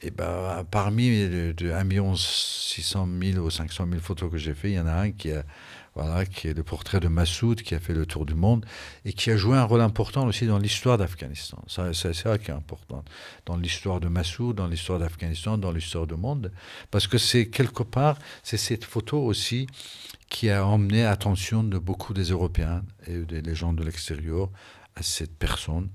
Et ben, parmi de, de 1 600 000 ou 500 000 photos que j'ai fait, il y en a un qui, a, voilà, qui est le portrait de Massoud, qui a fait le tour du monde et qui a joué un rôle important aussi dans l'histoire d'Afghanistan. C'est ça qui est important. Dans l'histoire de Massoud, dans l'histoire d'Afghanistan, dans l'histoire du monde. Parce que c'est quelque part, c'est cette photo aussi qui a emmené l'attention de beaucoup des Européens et des gens de l'extérieur à cette personne.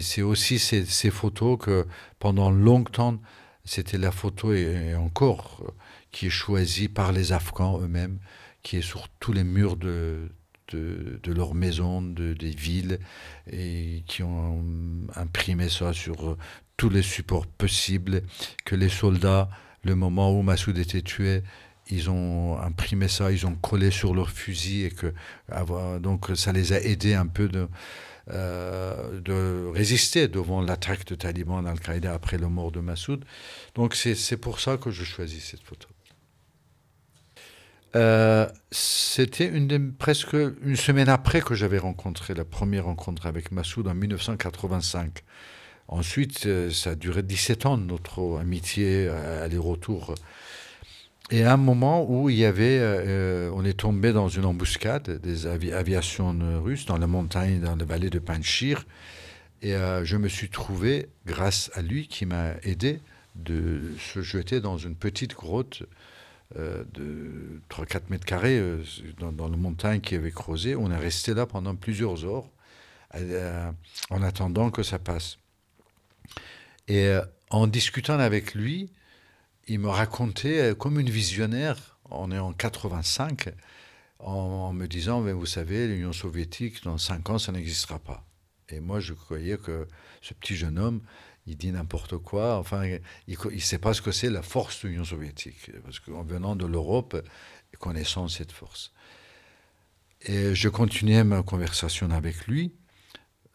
C'est aussi ces, photos que pendant longtemps, c'était la photo et, encore qui est choisie par les Afghans eux-mêmes, qui est sur tous les murs de, de, leurs maisons, de, des villes, et qui ont imprimé ça sur tous les supports possibles, que les soldats, le moment où Massoud était tué, ils ont imprimé ça, ils ont collé sur leurs fusils et que donc ça les a aidés un peu de, euh, de résister devant l'attaque de talibans d'Al-Qaïda après la mort de Massoud. Donc c'est pour ça que je choisis cette photo. Euh, C'était une presque une semaine après que j'avais rencontré la première rencontre avec Massoud en 1985. Ensuite, euh, ça a duré 17 ans, notre amitié, aller-retour. Et un moment où il y avait, euh, on est tombé dans une embuscade des avi aviations russes dans la montagne, dans la vallée de Panchir. Et euh, je me suis trouvé, grâce à lui, qui m'a aidé de se jeter dans une petite grotte euh, de 3-4 mètres carrés euh, dans, dans, la montagne qui avait creusé. On est resté là pendant plusieurs heures euh, en attendant que ça passe. Et euh, en discutant avec lui, il me racontait euh, comme une visionnaire, on est en 85, en, me disant, vous savez, l'Union soviétique, dans 5 ans, ça n'existera pas. Et moi, je croyais que ce petit jeune homme, il dit n'importe quoi. Enfin, il ne sait pas ce que c'est la force de l'Union soviétique. Parce qu'en venant de l'Europe, connaissant cette force. Et je continuais ma conversation avec lui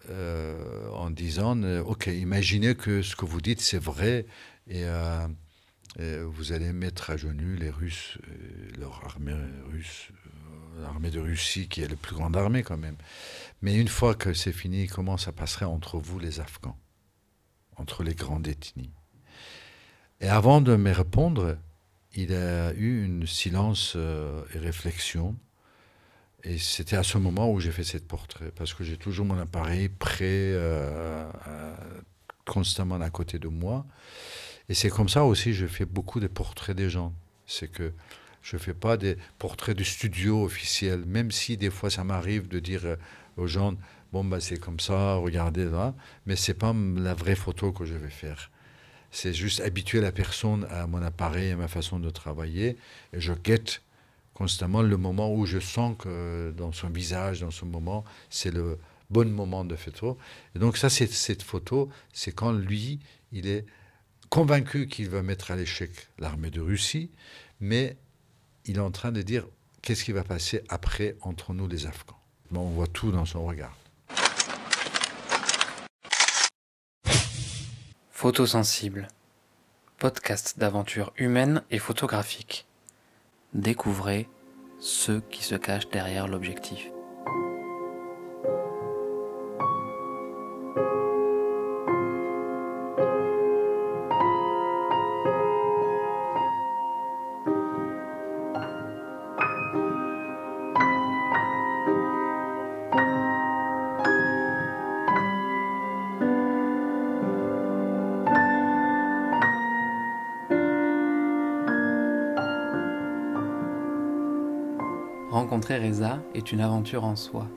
euh, en disant, euh, OK, imaginez que ce que vous dites, c'est vrai. Et euh, vous allez mettre à genoux les Russes, euh, leur armée russe, euh, l'armée de Russie qui est la plus grande armée quand même. Mais une fois que c'est fini, comment ça passerait entre vous les Afghans, entre les grandes ethnies? Et avant de me répondre, il a eu une silence euh, et réflexion. Et c'était à ce moment où j'ai fait cette portrait, parce que j'ai toujours mon appareil prêt, euh, euh, constamment à côté de moi. Et c'est comme ça aussi je fais beaucoup de portraits des gens. C'est que je ne fais pas des portraits de studio officiels, même si des fois ça m'arrive de dire euh, aux gens, bon, bah, c'est comme ça, regardez là, mais ce n'est pas la vraie photo que je vais faire. C'est juste habituer la personne à mon appareil, à ma façon de travailler, et je guette constamment le moment où je sens que dans son visage, dans ce moment, c'est le bon moment de photo. Et donc ça, c'est cette photo, c'est quand lui, il est convaincu qu'il va mettre à l'échec l'armée de Russie, mais il est en train de dire qu'est-ce qui va passer après entre nous les Afghans? On voit tout dans son regard. Photosensible, podcast d'aventure humaine et photographique. Découvrez ceux qui se cachent derrière l'objectif. Rencontrer Reza est une aventure en soi.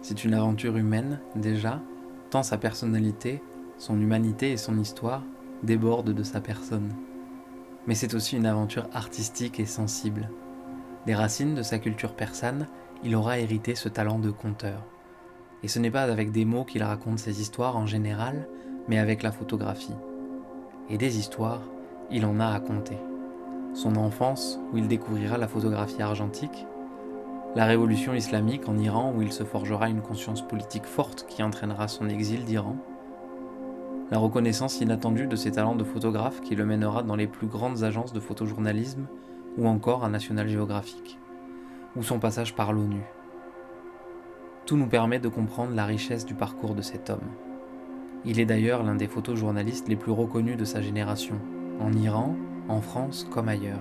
C'est une aventure humaine, déjà, tant sa personnalité, son humanité et son histoire débordent de sa personne. Mais c'est aussi une aventure artistique et sensible. Des racines de sa culture persane, il aura hérité ce talent de conteur. Et ce n'est pas avec des mots qu'il raconte ses histoires en général, mais avec la photographie. Et des histoires, il en a à compter. Son enfance, où il découvrira la photographie argentique, la révolution islamique en Iran où il se forgera une conscience politique forte qui entraînera son exil d'Iran, la reconnaissance inattendue de ses talents de photographe qui le mènera dans les plus grandes agences de photojournalisme ou encore à National Geographic, ou son passage par l'ONU. Tout nous permet de comprendre la richesse du parcours de cet homme. Il est d'ailleurs l'un des photojournalistes les plus reconnus de sa génération, en Iran, en France comme ailleurs.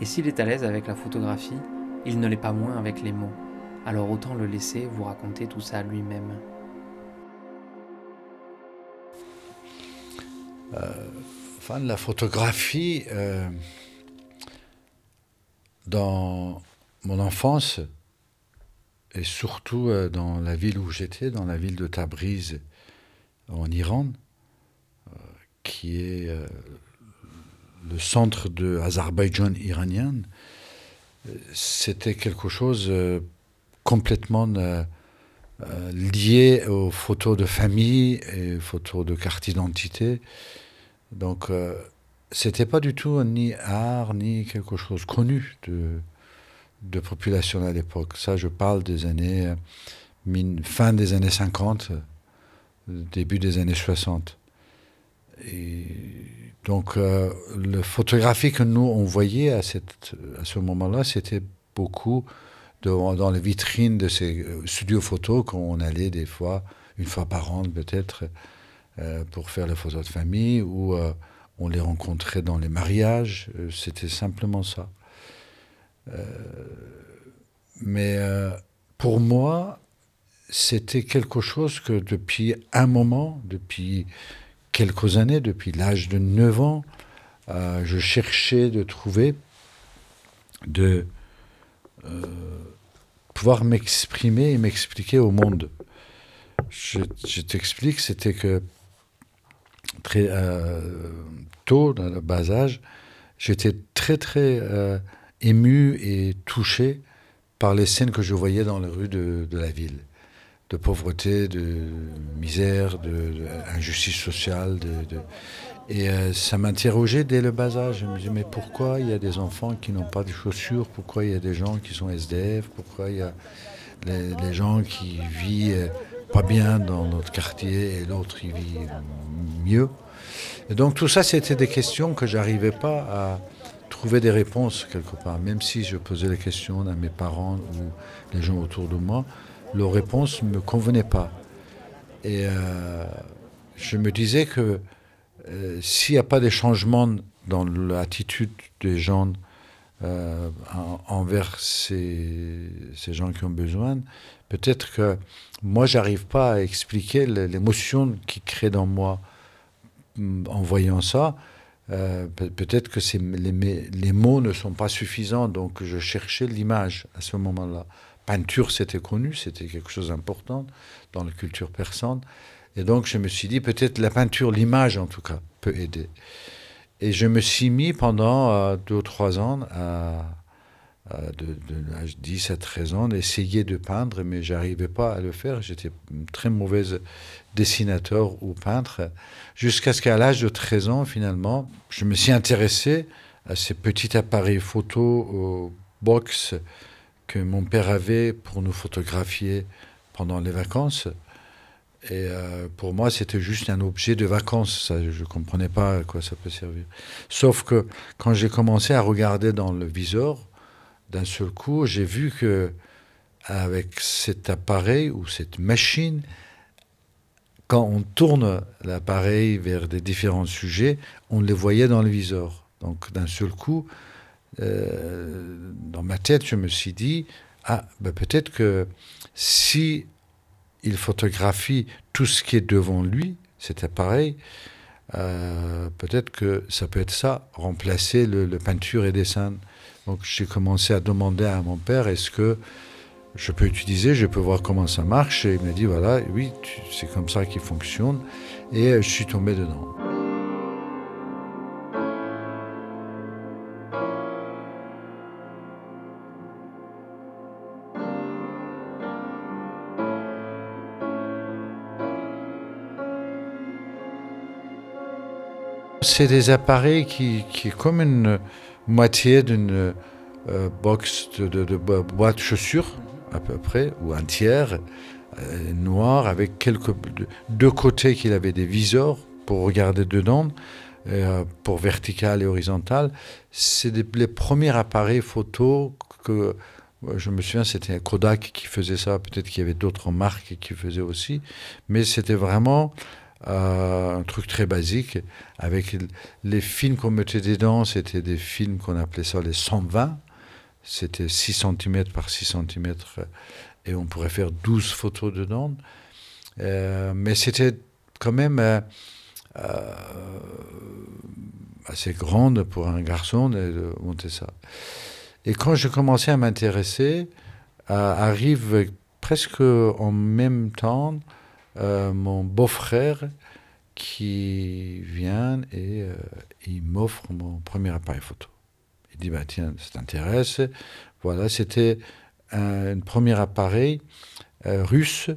Et s'il est à l'aise avec la photographie, il ne l'est pas moins avec les mots. Alors autant le laisser vous raconter tout ça lui-même. Euh, la photographie, euh, dans mon enfance, et surtout euh, dans la ville où j'étais, dans la ville de Tabriz, en Iran, qui est le centre de Azerbaïdjan iranien, c'était quelque chose complètement lié aux photos de famille et photos de carte d'identité. Donc, euh, c'était pas du tout ni art, ni quelque chose connu de, de population à l'époque. Ça, je parle des années, euh, fin des années 50, début des années 60. Et donc, euh, le photographie que nous, on voyait à, cette, à ce moment-là, c'était beaucoup dans les vitrines de ces studios photos qu'on allait des fois, une fois par an peut-être, euh, pour faire les photos de famille, ou euh, on les rencontrait dans les mariages. Euh, c'était simplement ça. mais pour moi, c'était quelque chose que depuis un moment, depuis quelques années, depuis l'âge de 9 ans, je cherchais de trouver, de pouvoir m'exprimer et m'expliquer au monde. Je, t'explique, c'était que très euh, tôt, dans le bas âge, j'étais très très euh, ému et touché par les scènes que je voyais dans les rues de, la ville, de pauvreté, de misère, d'injustice de, sociale. De, et euh, ça m'interrogeait dès le bas âge. Je me disais, mais pourquoi il y a des enfants qui n'ont pas de chaussures? Pourquoi il y a des gens qui sont SDF Pourquoi il y a les, gens qui vivent pas bien dans notre quartier et l'autre il vit mieux? Et donc tout ça, c'était des questions que j'arrivais pas à trouver des réponses quelque part. Même si je posais les questions à mes parents ou les gens autour de moi, leurs réponses ne me convenaient pas. Et euh, je me disais que euh, s'il n'y a pas de changement dans l'attitude des gens euh, envers ces, ces, gens qui ont besoin, peut-être que moi, j'arrive pas à expliquer l'émotion qui crée dans moi en voyant ça, peut-être que les, les, mots ne sont pas suffisants, donc je cherchais l'image à ce moment-là. Peinture, c'était connu, c'était quelque chose d'important dans la culture persane. Et donc je me suis dit, peut-être la peinture, l'image en tout cas, peut aider. Et je me suis mis pendant euh, deux ou trois ans à, de, de l'âge 10 à 13 ans, d'essayer de peindre, mais j'arrivais pas à le faire. J'étais très mauvaise dessinateur ou peintre, jusqu'à ce qu'à l'âge de 13 ans, finalement, je me suis intéressé à ces petits appareils photo box que mon père avait pour nous photographier pendant les vacances. Et euh, pour moi, c'était juste un objet de vacances. Ça, je ne comprenais pas à quoi ça peut servir. Sauf que quand j'ai commencé à regarder dans le viseur, d'un seul coup, j'ai vu que avec cet appareil ou cette machine, quand on tourne l'appareil vers des différents sujets, on les voyait dans le viseur. Donc d'un seul coup, euh, dans ma tête, je me suis dit, ah, ben peut-être que si il photographie tout ce qui est devant lui, cet appareil, euh, peut-être que ça peut être ça, remplacer le, peinture et dessin. Donc j'ai commencé à demander à mon père, est-ce que je peux utiliser, je peux voir comment ça marche? Et il m'a dit, voilà, oui, c'est comme ça qu'il fonctionne. Et euh, je suis tombé dedans. C'est des appareils qui, qui comme une moitié d'une euh, box de, de, de chaussures à peu près, ou un tiers, euh, noir, avec quelques, deux côtés qu'il avait des viseurs pour regarder dedans, euh, pour vertical et horizontal. C'est les premiers appareils photo que Je me souviens, c'était Kodak qui faisait ça. Peut-être qu'il y avait d'autres marques qui faisaient aussi. Mais c'était vraiment euh, un truc très basique. Avec les films qu'on mettait dedans, c'était des films qu'on appelait ça les 120. C'était 6 cm par 6 cm. Et on pourrait faire 12 photos dedans. Euh, mais c'était quand même euh, assez grande pour un garçon de monter ça. Et quand je commençais à m'intéresser, arrive presque en même temps euh, mon beau-frère qui vient et euh, il m'offre mon premier appareil photo. Il dit, bah, tiens, ça t'intéresse Voilà, c'était un, premier appareil euh, russe.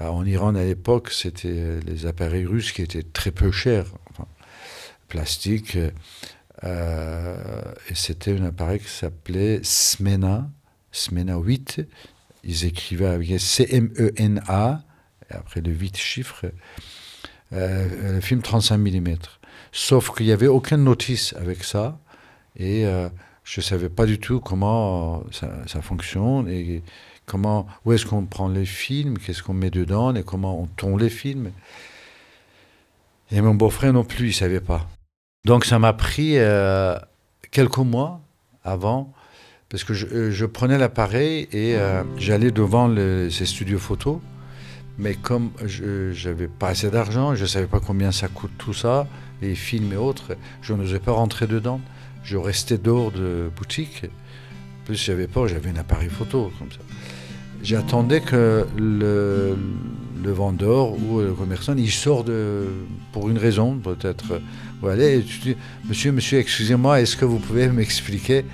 en Iran, à l'époque, c'était les appareils russes qui étaient très peu chers, enfin, plastique. et c'était un appareil qui s'appelait Smena, Smena 8. Ils écrivaient avec C-M-E-N-A, après le 8 chiffres, euh, le film 35 mm. Sauf qu'il n'y avait aucune notice avec ça, et euh, je ne savais pas du tout comment ça, fonctionne, et comment, où est-ce qu'on prend les films, qu'est-ce qu'on met dedans, et comment on tourne les films. Et mon beau-frère non plus, il ne savait pas. Donc ça m'a pris euh, quelques mois avant, parce que je prenais l'appareil et j'allais devant ces studios photos. Mais comme je n'avais pas assez d'argent, je ne savais pas combien ça coûte tout ça, les films et autres, je n'osais pas rentrer dedans. Je restais dehors de boutique. En plus, j'avais pas, j'avais un appareil photo comme ça. J'attendais que le, vendeur ou le commerçant, il sort pour une raison peut-être. Voilà, tu dis, monsieur, monsieur, excusez-moi, est-ce que vous pouvez m'expliquer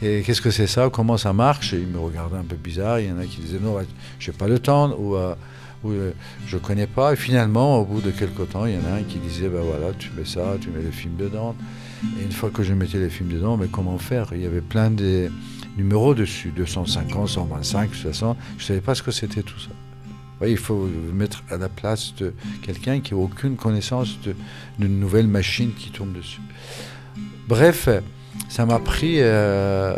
qu'est-ce que c'est ça, comment ça marche? Et Il me regardait un peu bizarre. Il y en a qui disaient non, j'ai pas le temps. Ou, euh, où je ne connais pas. Et finalement, au bout de quelques temps, il y en a un qui disait, ben voilà, tu mets ça, tu mets le film dedans. Et une fois que je mettais les films dedans, mais comment faire? Il y avait plein de numéros dessus, 250, 125, 60. Je ne savais pas ce que c'était tout ça. il faut mettre à la place de quelqu'un qui n'a aucune connaissance d'une nouvelle machine qui tourne dessus. Bref, ça m'a pris euh,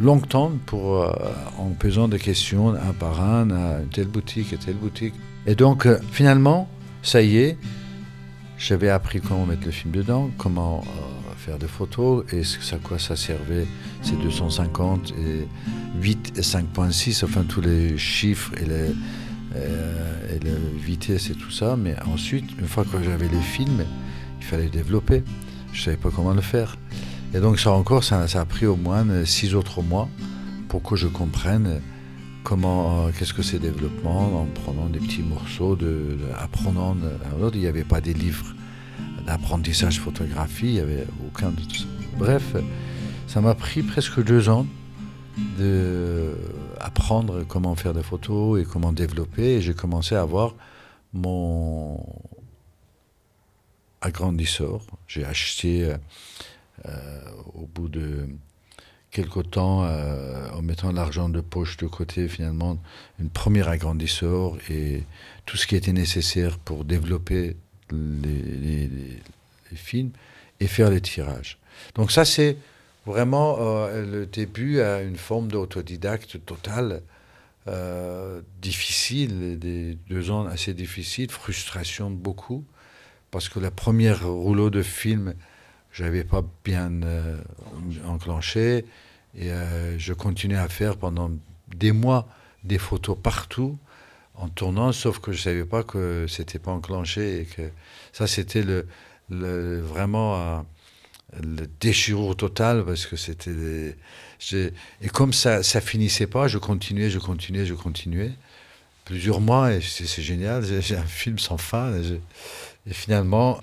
longtemps pour, euh, en posant des questions un par un à telle boutique et telle boutique. Et donc, euh, finalement, ça y est, j'avais appris comment mettre le film dedans, comment faire des photos et à quoi ça servait ces 250 et 8 et 5.6, enfin tous les chiffres et les, et la vitesse et tout ça. Mais ensuite, une fois que j'avais les films, il fallait développer. Je ne savais pas comment le faire. Et donc ça encore, ça, a pris au moins six autres mois pour que je comprenne comment, euh, qu'est-ce que c'est développement, en prenant des petits morceaux, de, apprenant. il n'y avait pas des livres d'apprentissage photographie, il n'y avait aucun de tout ça. Bref, ça m'a pris presque deux ans d'apprendre comment faire des photos et comment développer. Et j'ai commencé à avoir mon agrandisseur. J'ai acheté euh, euh, au bout de quelque temps, euh, en mettant l'argent de poche de côté, finalement, une première agrandisseur et tout ce qui était nécessaire pour développer les, films et faire les tirages. Donc ça, c'est vraiment euh, le début à une forme d'autodidacte totale, difficile, des deux ans assez difficiles, frustration beaucoup, parce que la première rouleau de film je n'avais pas bien euh, enclenché. Et euh, je continuais à faire pendant des mois des photos partout en tournant, sauf que je ne savais pas que c'était pas enclenché et que ça c'était le, le, vraiment euh, le déchirure total parce que c'était et comme ça ça finissait pas, je continuais, je continuais, je continuais plusieurs mois et c'est génial, j'ai un film sans fin et finalement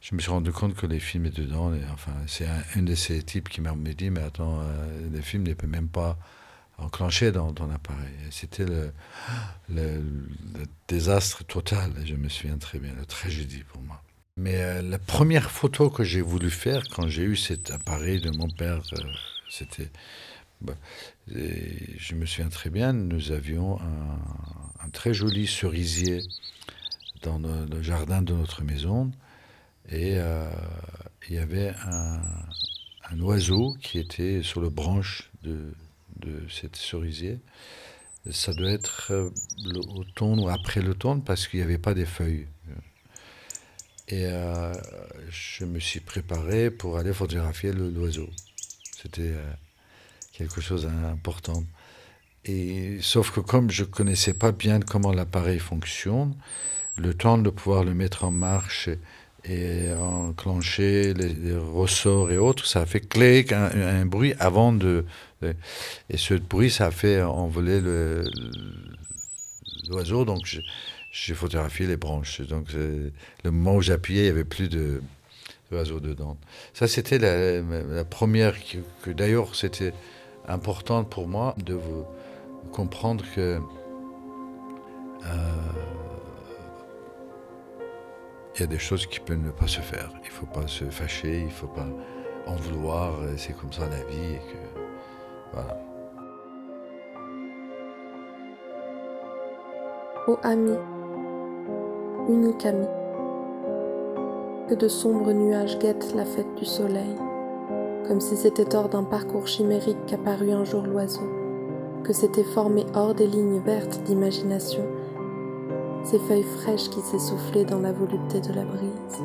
je me suis rendu compte que les films étaient dedans. enfin, c'est un, de ces types qui m'a dit Mais attends, euh, les films ne peuvent même pas enclencher dans ton appareil. C'était le, désastre total, je me souviens très bien, la tragédie pour moi. Mais euh, la première photo que j'ai voulu faire quand j'ai eu cet appareil de mon père, euh, c'était. Bah, je me souviens très bien, nous avions un très joli cerisier dans le jardin de notre maison. Et euh, il y avait un, oiseau qui était sur le branche de, de cette cerisier. Ça doit être euh, l'automne ou après l'automne parce qu'il n'y avait pas des feuilles. Et euh, je me suis préparé pour aller photographier l'oiseau. C'était quelque chose d'important. Et sauf que comme je connaissais pas bien comment l'appareil fonctionne, le temps de pouvoir le mettre en marche et enclencher les, ressorts et autres, ça a fait clic, un, bruit avant de, Et ce bruit, ça a fait envoler l'oiseau. Donc j'ai photographié les branches. Donc le moment où j'appuyais, il n'y avait plus de d'oiseaux dedans. Ça, c'était la, première, que, d'ailleurs, c'était important pour moi de vous comprendre que euh, il y a des choses qui peuvent ne pas se faire. Il ne faut pas se fâcher, il ne faut pas en vouloir, c'est comme ça la vie. Et voilà. Ô ami, unique ami, que de sombres nuages guettent la fête du soleil, comme si c'était hors d'un parcours chimérique qu'apparut un jour l'oiseau, que s'était formé hors des lignes vertes d'imagination ces feuilles fraîches qui s'essoufflaient dans la volupté de la brise,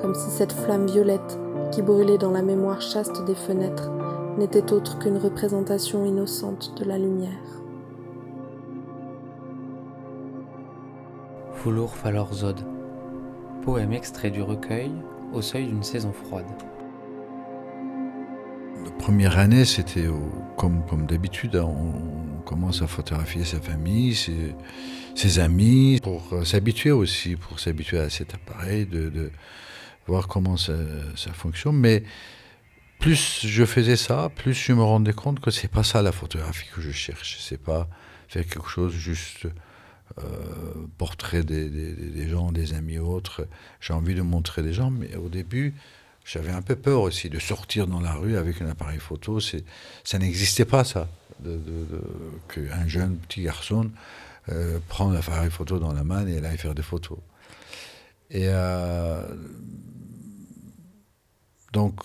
comme si cette flamme violette qui brûlait dans la mémoire chaste des fenêtres n'était autre qu'une représentation innocente de la lumière. Foulour Falorzode, poème extrait du recueil Au seuil d'une saison froide. La première année, c'était comme, comme d'habitude, hein, on commence à photographier sa famille, ses, amis, pour euh, s'habituer aussi, pour s'habituer à cet appareil, de, voir comment ça, fonctionne. Mais plus je faisais ça, plus je me rendais compte que c'est pas ça la photographie que je cherche. C'est pas faire quelque chose juste euh, portrait des, des, gens, des amis autres. J'ai envie de montrer des gens, mais au début, j'avais un peu peur aussi de sortir dans la rue avec un appareil photo. Ça n'existait pas ça, qu'un jeune petit garçon euh, prendre l'appareil photo dans la main et aller faire des photos. Et euh, donc,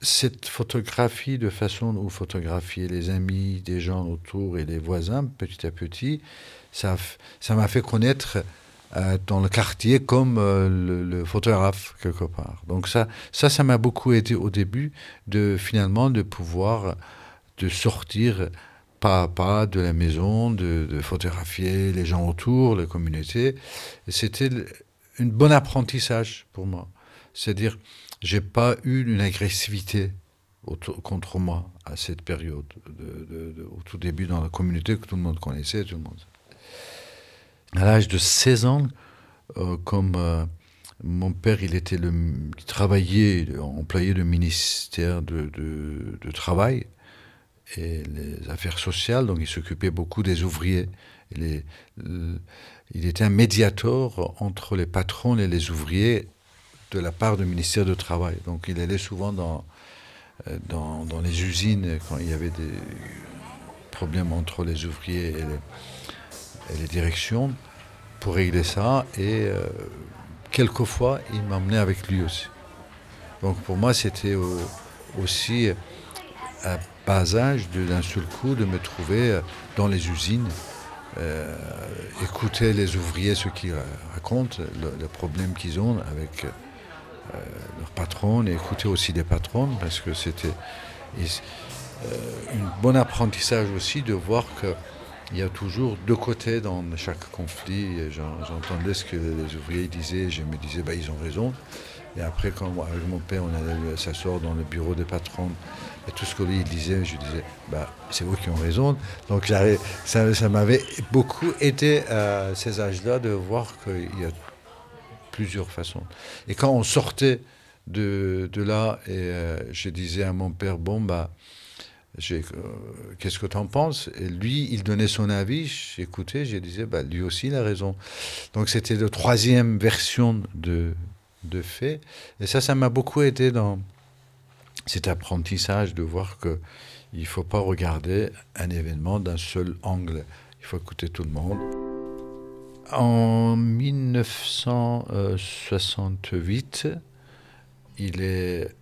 cette photographie de façon où photographier les amis, des gens autour et les voisins, petit à petit, ça m'a fait connaître euh, dans le quartier comme le, photographe quelque part. Donc ça, ça, ça m'a beaucoup aidé au début de finalement de pouvoir de sortir pas à pas de la maison, de, photographier les gens autour, la communauté. C'était un bon apprentissage pour moi. C'est-à-dire, j'ai pas eu une agressivité contre moi à cette période, au tout début dans la communauté que tout le monde connaissait, tout le monde. À l'âge de 16 ans, euh, comme euh, mon père, il était le, il travaillait, employé du ministère de, de Travail, les affaires sociales, donc il s'occupait beaucoup des ouvriers. Il, il, était un médiateur entre les patrons et les ouvriers de la part du ministère du Travail. Donc il allait souvent dans, euh, dans, les usines quand il y avait des problèmes entre les ouvriers et les, et les directions pour régler ça. Et euh, quelquefois, il m'emmenait avec lui aussi. Donc pour moi, c'était aussi un pas âge d'un seul coup de me trouver euh, dans les usines, euh, écouter les ouvriers ce qu'ils racontent, le, problème qu'ils ont avec euh, leurs patrons, et écouter aussi des patrons, parce que c'était un bon apprentissage aussi de voir qu'il y a toujours deux côtés dans chaque conflit. J'entendais ce que les ouvriers disaient, je me disais, bah, ils ont raison. Et après, quand avec mon père, on allait s'asseoir dans le bureau des patrons, et tout ce que lui disait, je disais, bah, c'est vous qui ont raison. Donc ça, m'avait beaucoup aidé à ces âges-là de voir qu'il y a plusieurs façons. Et quand on sortait de, de là, et euh, je disais à mon père, bon, bah, euh, qu'est-ce que tu en penses? Et lui, il donnait son avis, j'écoutais, je disais, bah, lui aussi, il a raison. Donc c'était la troisième version de, de fait. Et ça, ça m'a beaucoup aidé dans cet apprentissage de voir que il faut pas regarder un événement d'un seul angle. Il faut écouter tout le monde. En 1968, il est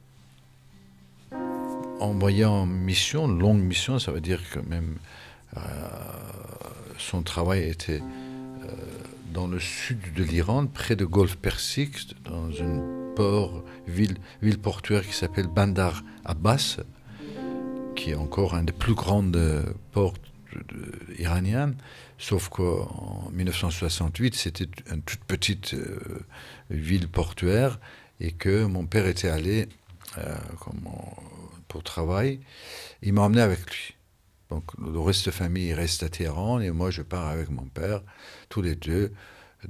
envoyé en mission, longue mission, ça veut dire que même son travail était dans le sud de l'Iran, près de Golfe Persique, dans une port, ville, portuaire qui s'appelle Bandar Abbas, qui est encore un des plus grands ports iraniens. Sauf qu'en 1968, c'était une toute petite euh, ville portuaire et que mon père était allé euh, pour travail. Il m'a emmené avec lui. Donc le reste de famille reste à Téhéran et moi je pars avec mon père, tous les deux,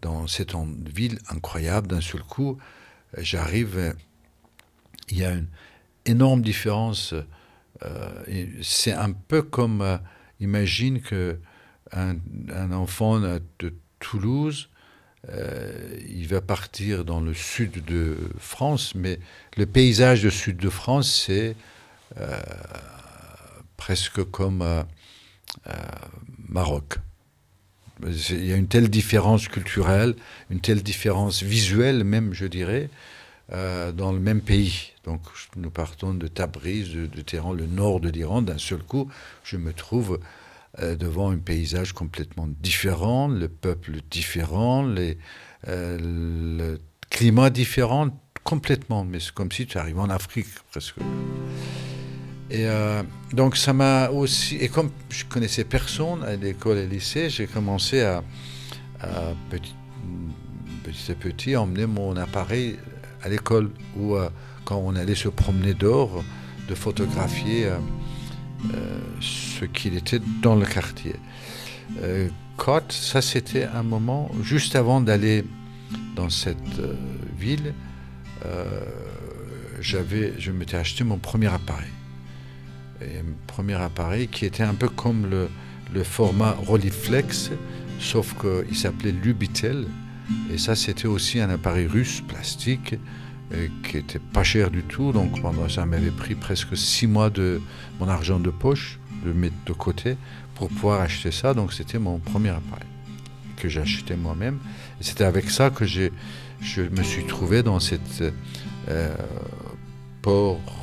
dans cette ville incroyable. D'un seul coup, j'arrive, il y a une énorme différence. Euh, c'est un peu comme, imagine que un, enfant de Toulouse, euh, il va partir dans le sud de France, mais le paysage du sud de France, c'est euh, presque comme euh, Maroc. Il y a une telle différence culturelle, une telle différence visuelle même, je dirais, dans le même pays. Donc nous partons de Tabriz, de, Téhéran, le nord de l'Iran. D'un seul coup, je me trouve euh, devant un paysage complètement différent, le peuple différent, les, euh, le climat différent, complètement. Mais c'est comme si tu arrives en Afrique presque. Et euh, donc ça m'a aussi, et comme je connaissais personne à l'école et au lycée, j'ai commencé à, petit, à petit emmener mon appareil à l'école, ou quand on allait se promener dehors, de photographier euh, ce qu'il était dans le quartier. Euh, Côte, ça c'était un moment juste avant d'aller dans cette euh, ville. j'avais, je m'étais acheté mon premier appareil. Et mon premier appareil qui était un peu comme le, format Rolleiflex, sauf qu'il s'appelait Lubitel. Et ça, c'était aussi un appareil russe plastique qui était pas cher du tout. Donc ça m'avait pris presque six mois de mon argent de poche, de mettre de côté pour pouvoir acheter ça. Donc c'était mon premier appareil que acheté moi-même. Et c'était avec ça que je me suis trouvé dans cette euh, port,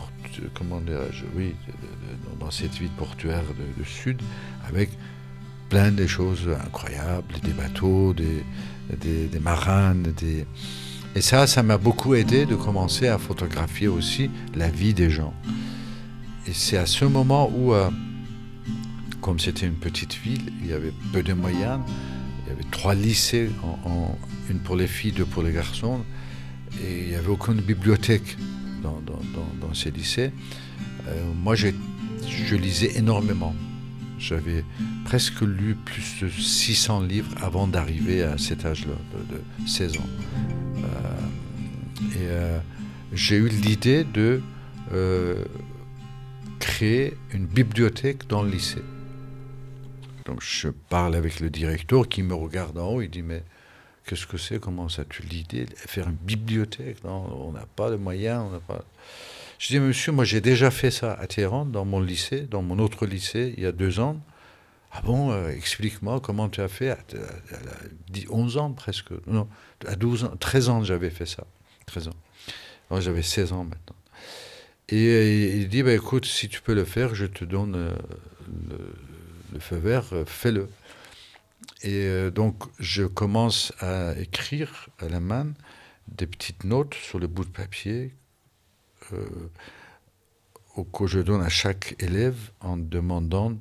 comment dirais-je, oui, dans cette ville portuaire de, sud, avec plein de choses incroyables, des bateaux, des, des, des et ça, ça m'a beaucoup aidé de commencer à photographier aussi la vie des gens. Et c'est à ce moment où, euh, comme c'était une petite ville, il y avait peu de moyens, il y avait trois lycées, une pour les filles, deux pour les garçons, et il n'y avait aucune bibliothèque dans, ces lycées. Euh, moi, je lisais énormément. J'avais presque lu plus de 600 livres avant d'arriver à cet âge-là, de, 16 ans. Euh, et euh, j'ai eu l'idée de créer une bibliothèque dans le lycée. Donc je parle avec le directeur qui me regarde en haut, il dit mais qu'est-ce que c'est Comment ça tu l'idée faire une bibliothèque Non, on n'a pas de moyens, on pas. Je dis monsieur, moi j'ai déjà fait ça à Téhéran, dans mon lycée, dans mon autre lycée, il y a deux ans. Ah bon, explique-moi comment tu as fait à, 11 ans presque. Non, à 12 ans, 13 ans j'avais fait ça. 13 ans. Moi j'avais 16 ans maintenant. Et, il dit, bah, écoute, si tu peux le faire, je te donne euh, le, feu vert, euh, fais-le. Et euh, donc je commence à écrire à la main des petites notes sur le bout de papier que je donne à chaque élève en demandant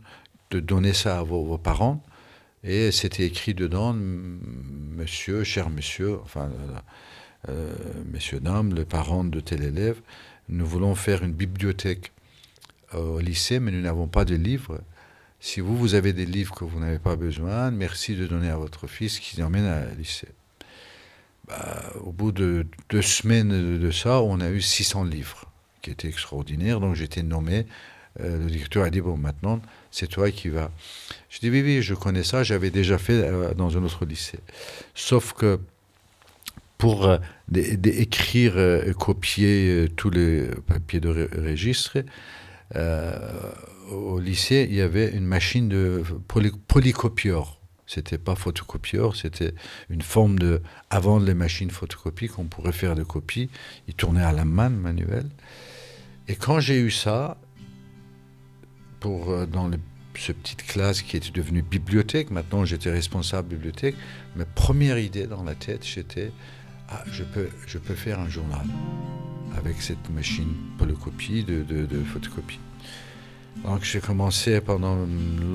de donner ça à vos parents. Et c'était écrit dedans, monsieur, cher monsieur, enfin, euh, euh, messieurs, dames, les parents de tel élève, nous voulons faire une bibliothèque au lycée, mais nous n'avons pas de livres. Si vous, vous avez des livres que vous n'avez pas besoin, merci de donner à votre fils qui emmène à lycée. Bah, au bout de deux semaines de ça, on a eu 600 livres, qui étaient extraordinaires. Donc j'étais nommé. Euh, le directeur a dit, bon, maintenant, c'est toi qui vas. Je dis oui, oui, je connais ça, j'avais déjà fait euh, dans un autre lycée. Sauf que pour euh, écrire et copier tous les papiers de registre, au lycée, il y avait une machine de polycopieur. C'était pas photocopieur, c'était une forme de. Avant les machines photocopies, qu'on pourrait faire des copies, il tournait à la main manuelle. Et quand j'ai eu ça, pour, euh, dans ce petite classe qui était devenue bibliothèque. Maintenant, j'étais responsable bibliothèque. Ma première idée dans la tête, j'étais ah, je, peux, je peux faire un journal avec cette machine polocopie de, de, de photocopie. Donc j'ai commencé pendant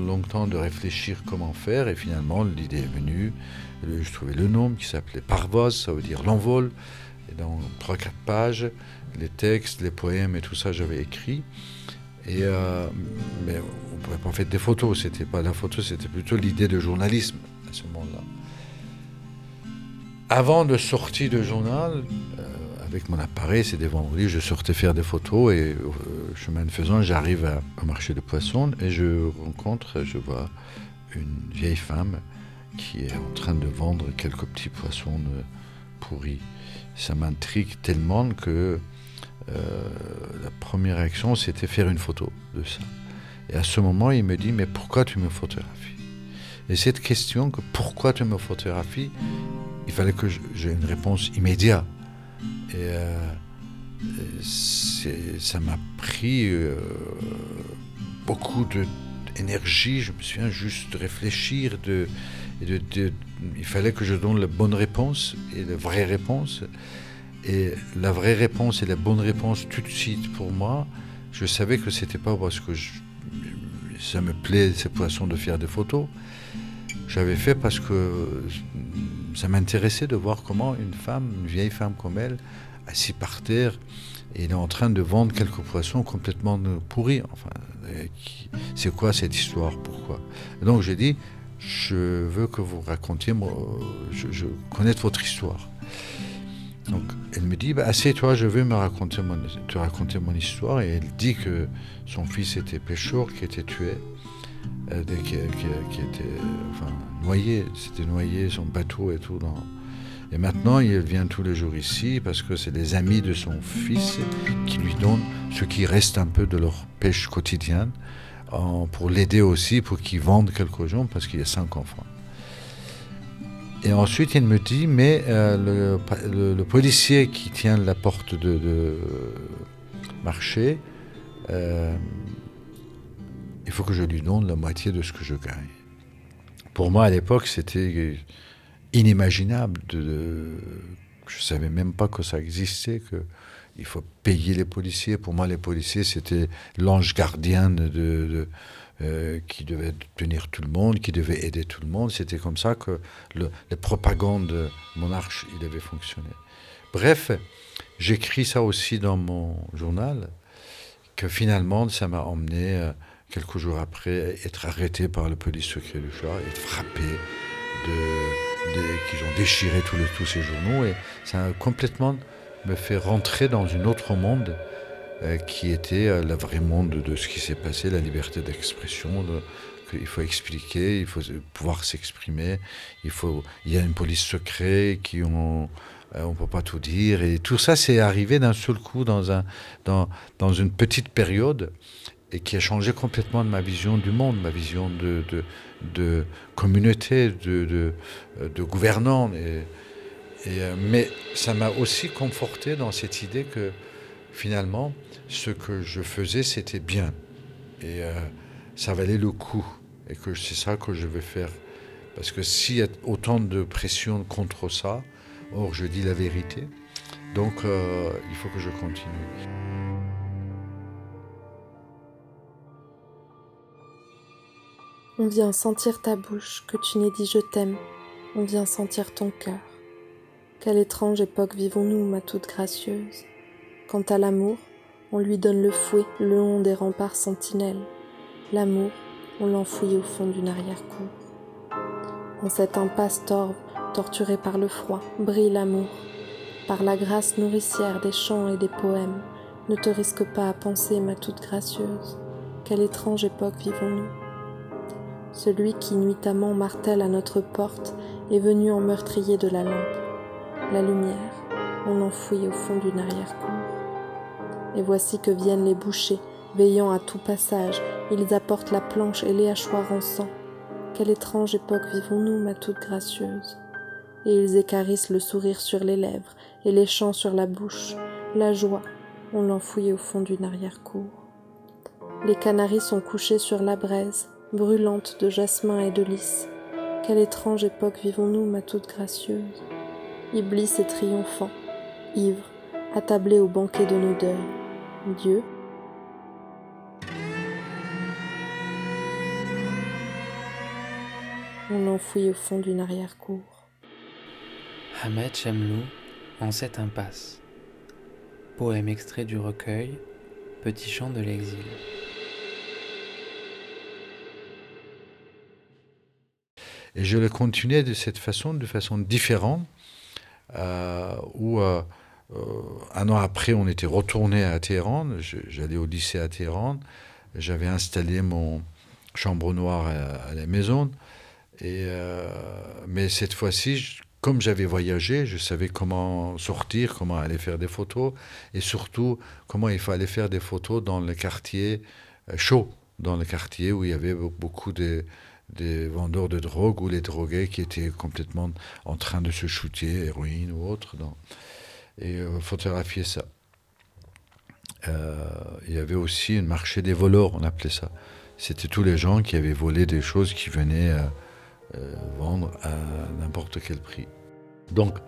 longtemps de réfléchir comment faire et finalement l'idée est venue. Je trouvais le nom qui s'appelait Parvose, ça veut dire l'envol. Et dans 3-4 pages, les textes, les poèmes et tout ça, j'avais écrit. Et euh, mais on ne pouvait pas faire des photos, c'était pas la photo, c'était plutôt l'idée de journalisme à ce moment-là. Avant de sortir de journal, avec mon appareil, c'est des vendredis, je sortais faire des photos et euh, chemin de faisant, j'arrive au marché de poissons et je rencontre, je vois une vieille femme qui est en train de vendre quelques petits poissons pourris. Ça m'intrigue tellement que euh, la première réaction, c'était faire une photo de ça. Et à ce moment, il me dit, mais pourquoi tu me photographies? Et cette question, que pourquoi tu me photographies, il fallait que j'ai une réponse immédiate. Et euh, ça m'a pris euh, beaucoup d'énergie. Je me souviens juste de réfléchir. De, il fallait que je donne la bonne réponse et la vraie réponse. Et la vraie réponse et la bonne réponse tout de suite pour moi, je savais que c'était pas parce que ça me plaît ces poissons de faire des photos. J'avais fait parce que ça m'intéressait de voir comment une femme, une vieille femme comme elle, assise par terre, est en train de vendre quelques poissons complètement pourris. Enfin, c'est quoi cette histoire? Pourquoi? Donc j'ai dit, je veux que vous racontiez, moi, je, je connais votre histoire. Donc elle me dit, bah, toi je veux me raconter mon, te raconter mon histoire. Et elle dit que son fils était pêcheur, qui était tué, euh, qui, était noyé, c'était noyé son bateau et tout. Et maintenant il vient tous les jours ici parce que c'est des amis de son fils qui lui donnent ce qui reste un peu de leur pêche quotidienne pour l'aider aussi, pour qu'il vende quelques jours parce qu'il a cinq enfants. Et ensuite, il me dit, mais euh, le, policier qui tient la porte de, marché, euh, il faut que je lui donne la moitié de ce que je gagne. Pour moi, à l'époque, c'était inimaginable. Je ne savais même pas que ça existait, qu'il faut payer les policiers. Pour moi, les policiers, c'était l'ange gardien de euh, qui devait tenir tout le monde, qui devait aider tout le monde. C'était comme ça que le, les propagandes monarches, il avait fonctionné. Bref, j'écris ça aussi dans mon journal, que finalement, ça m'a emmené, euh, quelques jours après, être arrêté par le police secret du choix, être frappé de, qu'ils ont déchiré tous, ces journaux. Et ça a complètement me fait rentrer dans un autre monde euh, qui était euh, le vrai monde de ce qui s'est passé, la liberté d'expression, qu'il faut expliquer, il faut pouvoir s'exprimer, il, faut, il y a une police secrète qui euh, on ne peut pas tout dire. Et tout ça, c'est arrivé d'un seul coup dans, un, dans, dans, une petite période et qui a changé complètement ma vision du monde, ma vision de, de, communauté, de, de, de gouvernant. Et, et, mais ça m'a aussi conforté dans cette idée que finalement, ce que je faisais, c'était bien. Et euh, ça valait le coup. Et que c'est ça que je veux faire. Parce que s'il y a autant de pression contre ça, or je dis la vérité, donc euh, il faut que je continue. On vient sentir ta bouche, que tu n'aies dit je t'aime. On vient sentir ton cœur. Quelle étrange époque vivons-nous, ma toute gracieuse? Quant à l'amour, on lui donne le fouet le long des remparts sentinelles. L'amour, on l'enfouit au fond d'une arrière-cour. En cette impasse torve, torturée par le froid, brille l'amour. Par la grâce nourricière des chants et des poèmes, ne te risque pas à penser, ma toute gracieuse, quelle étrange époque vivons-nous? Celui qui nuitamment martèle à notre porte est venu en meurtrier de la lampe. La lumière, on l'enfouit au fond d'une arrière-cour. Et voici que viennent les bouchers, veillant à tout passage, ils apportent la planche et les hachoirs en sang. Quelle étrange époque vivons-nous, ma toute gracieuse? Et ils écarissent le sourire sur les lèvres et les chants sur la bouche. La joie, on l'enfouit au fond d'une arrière-cour. Les canaris sont couchés sur la braise, brûlante de jasmin et de lys. Quelle étrange époque vivons-nous, ma toute gracieuse? Iblis est triomphant, ivre, attablé au banquet de nos deuils. Dieu, on l'enfouit au fond d'une arrière-cour. Ahmed Chemlou en cette impasse. Poème extrait du recueil Petit chant de l'exil. Et je le continuais de cette façon, de façon différente, euh, où euh, euh, un an après, on était retourné à Téhéran. J'allais au lycée à Téhéran. J'avais installé mon chambre noire à, la maison. Et, mais cette fois-ci, comme j'avais voyagé, je savais comment sortir, comment aller faire des photos, et surtout comment il fallait faire des photos dans le quartier chaud, dans le quartier où il y avait beaucoup de des vendeurs de drogue ou les drogués qui étaient complètement en train de se shooter, héroïne ou autre, et euh, photographier ça. Euh, il y avait aussi un marché des voleurs, on appelait ça. C'était tous les gens qui avaient volé des choses qui venaient euh, vendre à n'importe quel prix. Donc,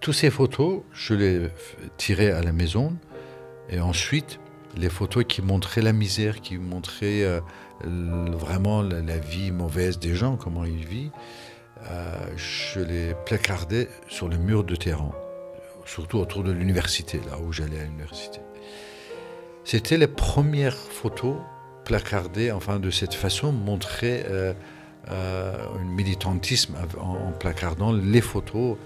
toutes ces photos, je les tirais à la maison et ensuite, les photos qui montraient la misère, qui montraient vraiment la, vie mauvaise des gens, comment ils vivent, euh, je les placardais sur le mur de Téhéran, surtout autour de l'université, là où j'allais à l'université. C'était les premières photos placardées, enfin de cette façon, montrer euh, euh, un militantisme en, placardant les photos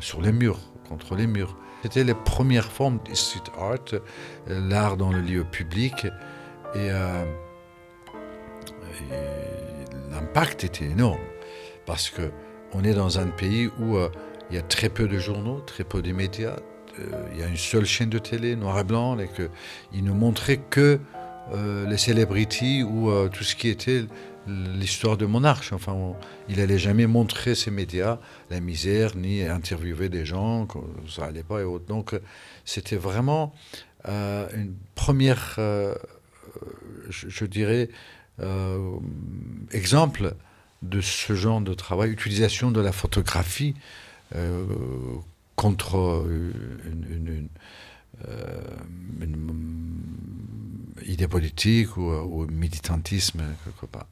sur les murs, contre les murs. C'était les premières formes de street art, l'art dans le lieu public. Et l'impact était énorme parce que on est dans un pays où euh, il y a très peu de journaux, très peu de médias. Euh, il y a une seule chaîne de télé, noir et blanc, et qu'ils ne montraient que euh, les celebrities ou tout ce qui était l'histoire de Monarche. Enfin, il n'allait jamais montrer ces médias, la misère, ni interviewer des gens, ça n'allait pas et autres. Donc, c'était vraiment une première, je, dirais, euh, exemple de ce genre de travail, utilisation de la photographie euh, contre une, euh, idée politique ou, militantisme quelque part.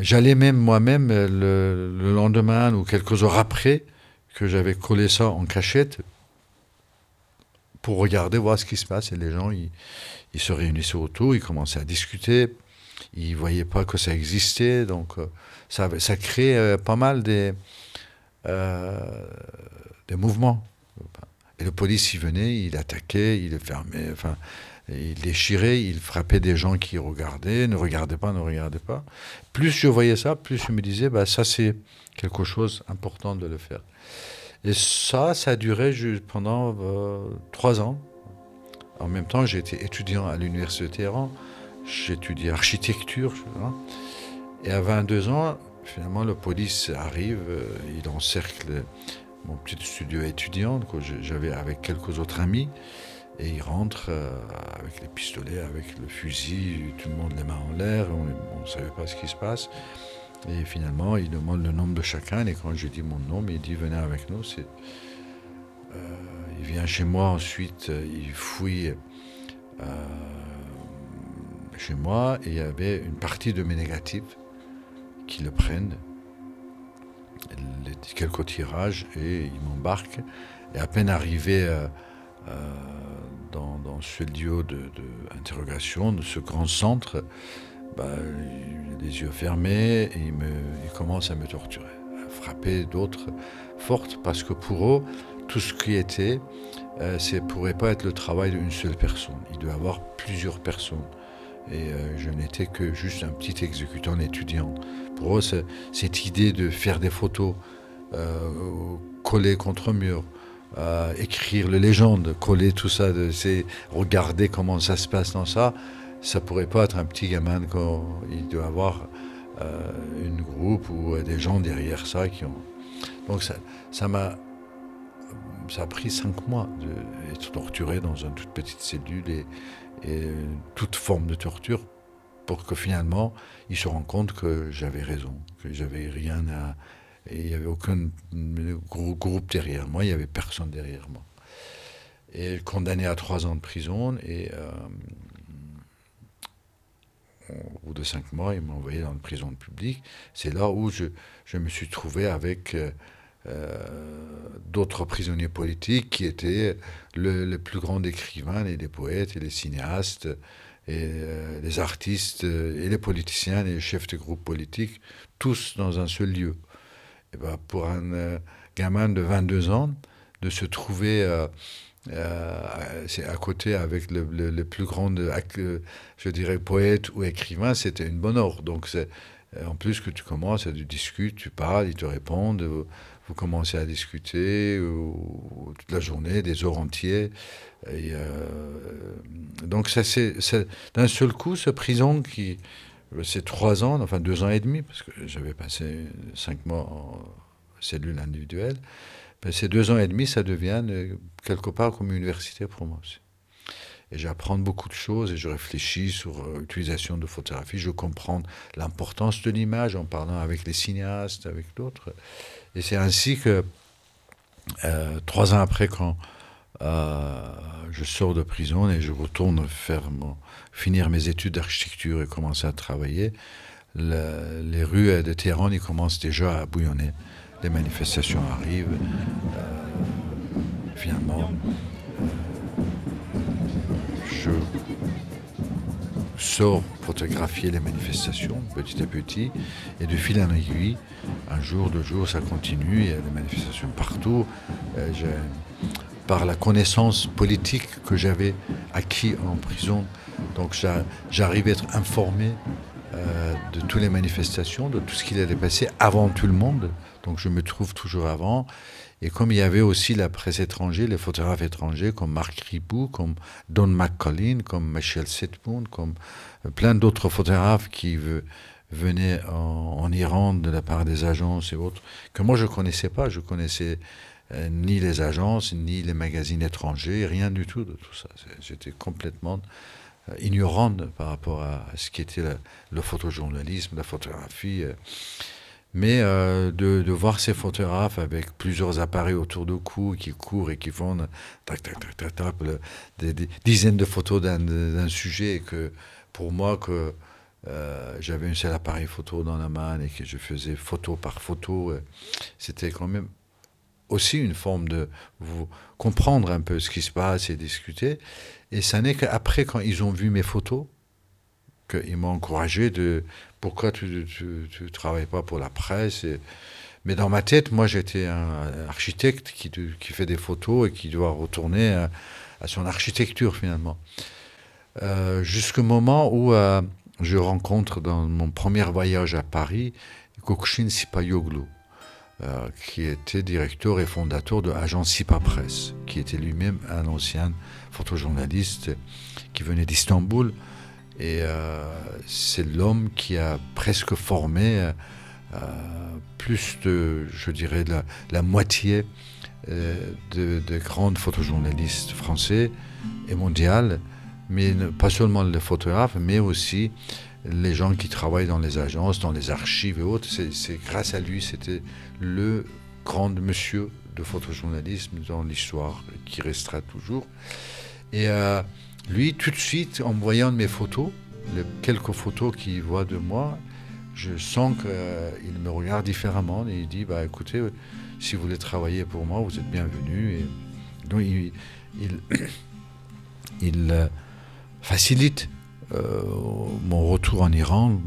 J'allais même moi-même le, le, lendemain ou quelques heures après que j'avais collé ça en cachette pour regarder, voir ce qui se passe. Et les gens, ils, ils se réunissaient autour, ils commençaient à discuter ils ne voyaient pas que ça existait. Donc, euh, ça, ça crée euh, pas mal des, euh, des mouvements. Et le police, il venait, il attaquait, il fermait, enfin, il déchirait, il frappait des gens qui regardaient, ne regardaient pas, ne regardaient pas. Plus je voyais ça, plus je me disais, bah, ça c'est quelque chose d'important de le faire. Et ça, ça a duré pendant trois ans. En même temps, j'étais étudiant à l'université de Téhéran j'étudiais architecture. Et à 22 ans, finalement, la police arrive, euh, il encercle mon petit studio étudiant que j'avais avec quelques autres amis. Et il rentre euh, avec les pistolets, avec le fusil, tout le monde les mains en l'air, on ne savait pas ce qui se passe. Et finalement, il demande le nom de chacun. Et quand je dis mon nom, il dit venez avec nous. Euh, il vient chez moi ensuite, il fouille chez moi et il y avait une partie de mes négatifs qui le prennent, quelques tirages et ils m'embarquent. Et à peine arrivé euh, euh, dans, ce lieu d'interrogation, de, de, ce grand centre, bah, les yeux fermés et il, me, commence à me torturer, à frapper d'autres fortes parce que pour eux, tout ce qui était, euh, ne pourrait pas être le travail d'une seule personne. Il doit y avoir plusieurs personnes et euh, je n'étais que juste un petit exécutant étudiant. Pour eux, cette idée de faire des photos, euh, coller contre mur, euh, écrire les légendes, coller tout ça, de, regarder comment ça se passe dans ça, ça pourrait pas être un petit gamin quand il doit avoir une groupe ou des gens derrière ça qui ont. Donc ça, ça m'a ça a pris cinq mois d'être torturé dans une toute petite cellule et, et toute forme de torture pour que finalement ils se rendent compte que j'avais raison, que j'avais rien à. Il n'y avait aucun groupe derrière moi, il n'y avait personne derrière moi. Et condamné à trois ans de prison, et euh, au bout de cinq mois, il m'a envoyé dans une prison publique. C'est là où je, je, me suis trouvé avec euh, d'autres prisonniers politiques qui étaient le, les plus grands écrivains, et les poètes et les cinéastes et euh, les artistes et les politiciens les chefs de groupes politiques, tous dans un seul lieu. Et ben, pour un euh, gamin de 22 ans, de se trouver euh, à côté avec le plus grand, je dirais, poète ou écrivain, c'était une bonne heure. Donc, en plus que tu commences, tu discutes, tu parles, ils te répondent, vous commencez à discuter ou, toute la journée, des heures entières. Euh, donc, ça, c'est, d'un seul coup, ce prison qui. C'est trois ans, enfin deux ans et demi, parce que j'avais passé cinq mois en cellule individuelle. Ben, ces deux ans et demi, ça devient euh, quelque part comme une université pour moi aussi. Et j'apprends beaucoup de choses et je réfléchis sur l'utilisation de photographie. Je comprends l'importance de l'image en parlant avec les cinéastes, avec d'autres. Et c'est ainsi que, euh, trois ans après, quand euh, je sors de prison et je retourne faire mon, finir mes études d'architecture et commencer à travailler, le, les rues de Téhéran ils commencent déjà à bouillonner. Les manifestations arrivent. Euh, finalement, je sors photographier les manifestations petit à petit. Et de fil en aiguille, un jour, deux jours, ça continue. Il y a des manifestations partout. Euh, par la connaissance politique que j'avais acquis en prison, donc j'arrive à être informé euh, de toutes les manifestations, de tout ce qui allait passer avant tout le monde. Donc je me trouve toujours avant. Et comme il y avait aussi la presse étrangère, les photographes étrangers comme Marc Ribou, comme Don McCollin, comme Michel Setmoun, comme euh, plein d'autres photographes qui venaient en, Iran de la part des agences et autres, que moi je ne connaissais pas. Je connaissais euh, ni les agences, ni les magazines étrangers, rien du tout de tout ça. J'étais complètement euh, ignorant par rapport à, ce qui était le photojournalisme, la photographie. Mais euh, de, de, voir ces photographes avec plusieurs appareils autour du cou qui courent et qui font tac, tac, tac, tac, tac, des, dizaines de photos d'un sujet et que pour moi que euh, j'avais un seul appareil photo dans la main et que je faisais photo par photo, euh, c'était quand même aussi une forme de vous comprendre un peu ce qui se passe et discuter. Et ça n'est qu'après, quand ils ont vu mes photos, qu'ils m'ont encouragé de pourquoi tu ne travailles pas pour la presse. Mais dans ma tête, moi, j'étais un architecte qui, qui, fait des photos et qui doit retourner à, son architecture, finalement. Euh, Jusqu'au moment où euh, je rencontre dans mon premier voyage à Paris Kokushin Sipayoglu, euh, qui était directeur et fondateur de l'agence Sipa Presse, qui était lui-même un ancien photojournaliste qui venait d'Istanbul et euh, c'est l'homme qui a presque formé euh, euh, plus de, je dirais, la, moitié de, de, grands photojournalistes français et mondiaux, mais pas seulement les photographes, mais aussi les gens qui travaillent dans les agences, dans les archives et autres. C'est grâce à lui, c'était le grand monsieur de photojournalisme dans l'histoire qui restera toujours. Et lui, tout de suite, en voyant mes photos, les quelques photos qu'il voit de moi, je sens qu'il euh, me regarde différemment et il dit bah, écoutez, si vous voulez travailler pour moi, vous êtes bienvenu. Donc, il, euh, facilite euh, mon retour en Iran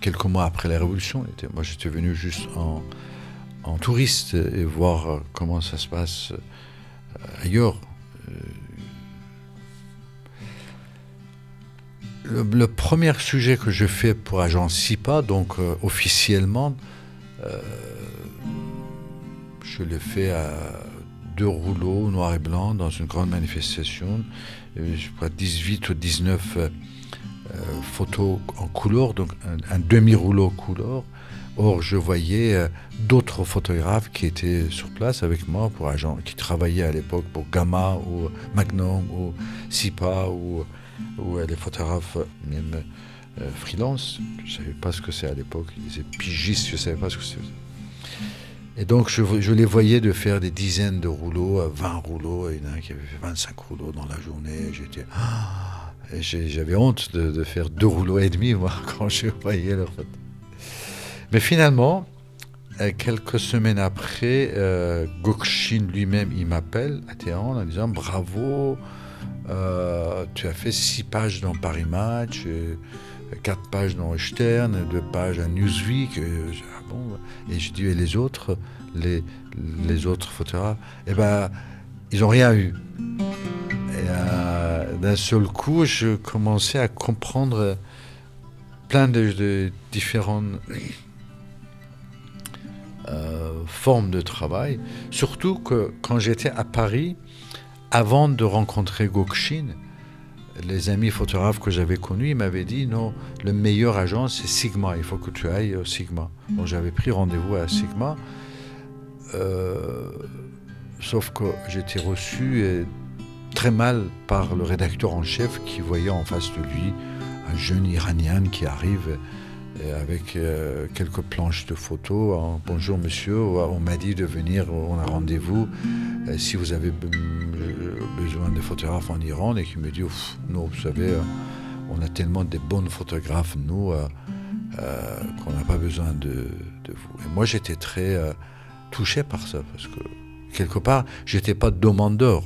quelques mois après la révolution. Moi, j'étais venu juste en, en, touriste et voir comment ça se passe ailleurs. Le, premier sujet que je fais pour Agence SIPA, donc euh, officiellement, euh, je le fais à deux rouleaux noir et blanc dans une grande manifestation. Je crois 18 ou 19 euh, photos en couleur, donc un, demi-rouleau couleur. Or, je voyais d'autres photographes qui étaient sur place avec moi, pour agent, qui travaillaient à l'époque pour Gamma ou Magnum ou SIPA ou ou les photographes, même freelance. Je ne savais pas ce que c'est à l'époque. Ils disaient pigiste, je ne savais pas ce que c'était. Et donc, je, les voyais de faire des dizaines de rouleaux, 20 rouleaux. Et il y en a un qui avait fait 25 rouleaux dans la journée. J'étais. Ah, j'avais honte de, faire deux rouleaux et demi, moi, quand je voyais leur photo. Mais finalement, euh, quelques semaines après, euh, Gokshin lui-même, il m'appelle à Téhéran en disant Bravo, euh, tu as fait six pages dans Paris Match, quatre pages dans Stern, deux pages à Newsweek. Ah bon et je dis Et les autres, les, les autres photographes Eh ben, ils n'ont rien eu. Et d'un seul coup, je commençais à comprendre plein de, différentes euh, forme de travail. Surtout que quand j'étais à Paris, avant de rencontrer Gokshin, les amis photographes que j'avais connus, ils m'avaient dit non, le meilleur agent c'est Sigma, il faut que tu ailles au Sigma. Donc j'avais pris rendez-vous à Sigma, euh, sauf que j'étais reçu très mal par le rédacteur en chef qui voyait en face de lui un jeune Iranien qui arrive avec euh, quelques planches de photos. Bonjour monsieur, on m'a dit de venir, on a rendez-vous. Euh, si vous avez besoin de photographes en Iran, et qui me dit, non, vous savez, euh, on a tellement de bons photographes, nous, qu'on n'a pas besoin de, vous. Et moi, j'étais très touché par ça, parce que quelque part, j'étais pas demandeur.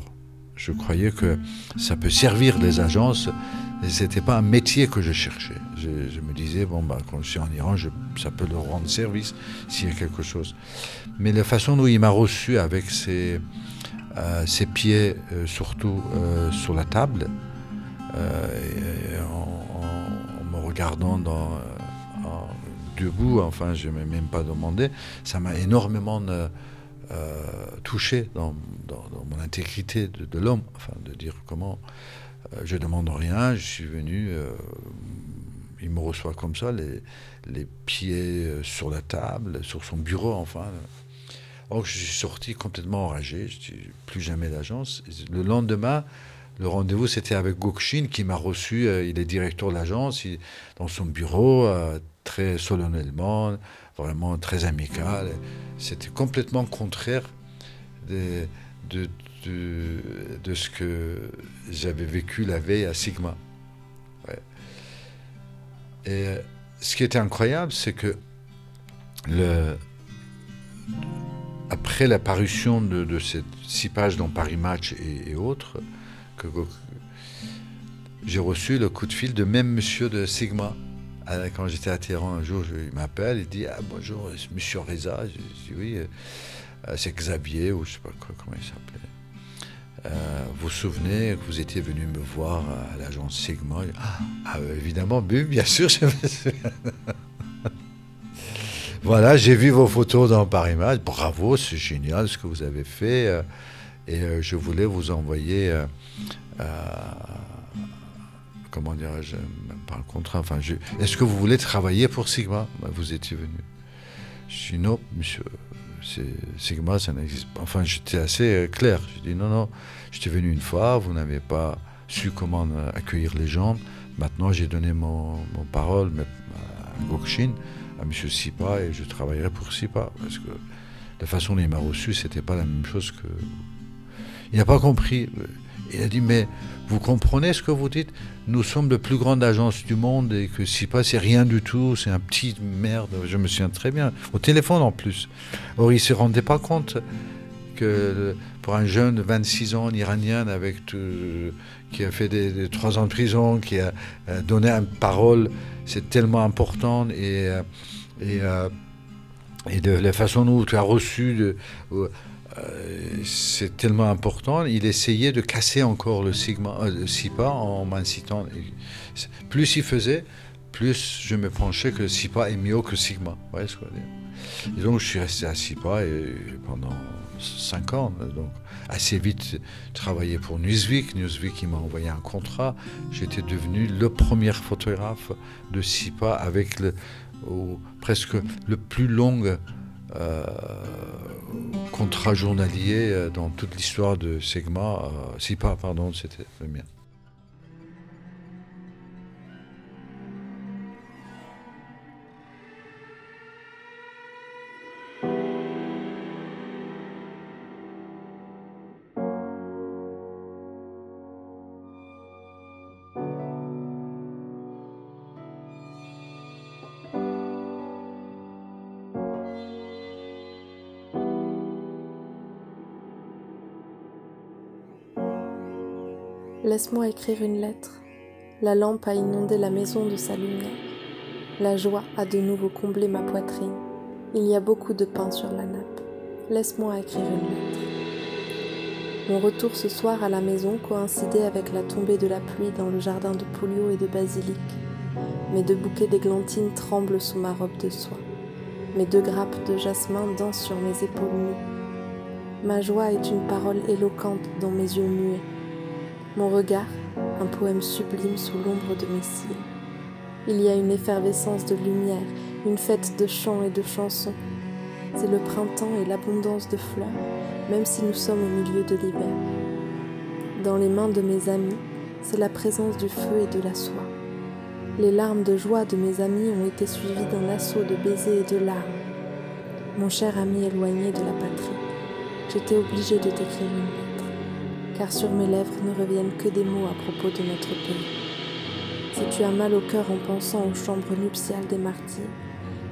Je croyais que ça peut servir les agences ce n'était pas un métier que je cherchais. Je, me disais, bon, bah, quand je suis en Iran, ça peut leur rendre service s'il y a quelque chose. Mais la façon dont il m'a reçu avec ses, euh, ses pieds, euh, surtout euh, sur la table, en, me regardant dans, debout, enfin, je ne m'ai même pas demandé, ça m'a énormément touché dans, mon intégrité de, de l'homme, enfin, de dire comment je demande rien, je suis venu, euh, il me reçoit comme ça, les, pieds euh, sur la table, sur son bureau, enfin. Or, je suis sorti complètement enragé, je dis plus jamais d'agence. Le lendemain, le rendez-vous, c'était avec Gokshin qui m'a reçu, il est directeur de l'agence, dans son bureau, très solennellement, vraiment très amical. C'était complètement contraire de, de, de, ce que j'avais vécu la veille à Sigma. Et ce qui était incroyable, c'est que le, après la parution de, ces six pages dans Paris Match et, autres, que, j'ai reçu le coup de fil de même monsieur de Sigma. Quand j'étais à Téhéran un jour, il m'appelle, il dit ah, Bonjour, monsieur Reza. Je dis Oui, euh, c'est Xavier, ou je sais pas quoi, comment il s'appelait. Euh, vous vous souvenez que vous étiez venu me voir à l'agence Sigma? Ah, ah Évidemment, bien sûr, je me Voilà, j'ai vu vos photos dans Paris Match. Bravo, c'est génial ce que vous avez fait. Euh, et euh, je voulais vous envoyer. comment dirais-je un contrat. Enfin, est-ce que vous voulez travailler pour Sigma? Ben, Vous étiez venu. Je dis non, monsieur. Sigma, ça n'existe pas. Enfin, j'étais assez euh, clair. Je dis non, non, j'étais venu une fois, vous n'avez pas su comment euh, accueillir les gens. Maintenant, j'ai donné mon, parole à Gokshin, à M. Sipa, et je travaillerai pour Sipa. Parce que la façon dont il m'a reçu, c'était pas la même chose que. Il n'a pas compris. Il a dit Mais vous comprenez ce que vous dites? Nous sommes la plus grande agence du monde et que si pas, c'est rien du tout, c'est un petit merde. Je me souviens très bien. Au téléphone en plus. Or, il ne se rendait pas compte que pour un jeune de 26 ans, iranien, avec qui a fait des, trois ans de prison, qui a donné une parole, c'est tellement important. Et, euh, et, euh, et de la façon dont tu as reçu euh, c'est tellement important. Il essayait de casser encore le, sigma, euh, SIPA en m'incitant. Plus il faisait, plus je me penchais que SIPA est mieux que Sigma. et donc je suis resté à SIPA pendant 5 ans. Donc assez vite travaillé pour Newsweek. Newsweek m'a envoyé un contrat. J'étais devenu le premier photographe de SIPA avec le, presque le plus long euh, contrat journalier euh, dans toute l'histoire de Sigma. Euh, SIPA, pardon, c'était le mien. Laisse-moi écrire une lettre. La lampe a inondé la maison de sa lumière. La joie a de nouveau comblé ma poitrine. Il y a beaucoup de pain sur la nappe. Laisse-moi écrire une lettre. Mon retour ce soir à la maison coïncidait avec la tombée de la pluie dans le jardin de Poulio et de Basilic. Mes deux bouquets d'églantines tremblent sous ma robe de soie. Mes deux grappes de jasmin dansent sur mes épaules nues. Ma joie est une parole éloquente dans mes yeux muets. Mon regard, un poème sublime sous l'ombre de mes cils. Il y a une effervescence de lumière, une fête de chants et de chansons. C'est le printemps et l'abondance de fleurs, même si nous sommes au milieu de l'hiver. Dans les mains de mes amis, c'est la présence du feu et de la soie. Les larmes de joie de mes amis ont été suivies d'un assaut de baisers et de larmes. Mon cher ami éloigné de la patrie, j'étais obligée de t'écrire une car sur mes lèvres ne reviennent que des mots à propos de notre pays. Si tu as mal au cœur en pensant aux chambres nuptiales des martyrs,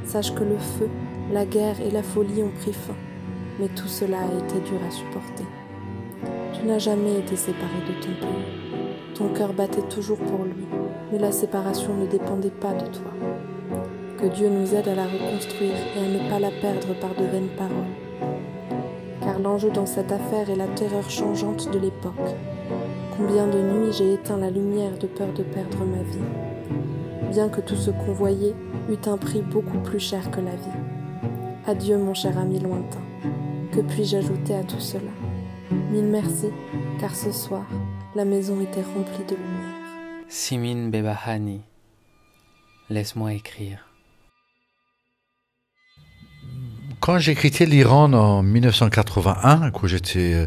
sache que le feu, la guerre et la folie ont pris fin, mais tout cela a été dur à supporter. Tu n'as jamais été séparé de ton pays. Ton cœur battait toujours pour lui mais la séparation ne dépendait pas de toi. Que Dieu nous aide à la reconstruire et à ne pas la perdre par de vaines paroles. L'enjeu dans cette affaire est la terreur changeante de l'époque. Combien de nuits j'ai éteint la lumière de peur de perdre ma vie, bien que tout ce qu'on voyait eût un prix beaucoup plus cher que la vie. Adieu mon cher ami lointain. Que puis-je ajouter à tout cela? Mille merci, car ce soir, la maison était remplie de lumière. Simin Bebahani, laisse-moi écrire. Quand j'ai quitté l'Iran en 1981, quand j'étais euh,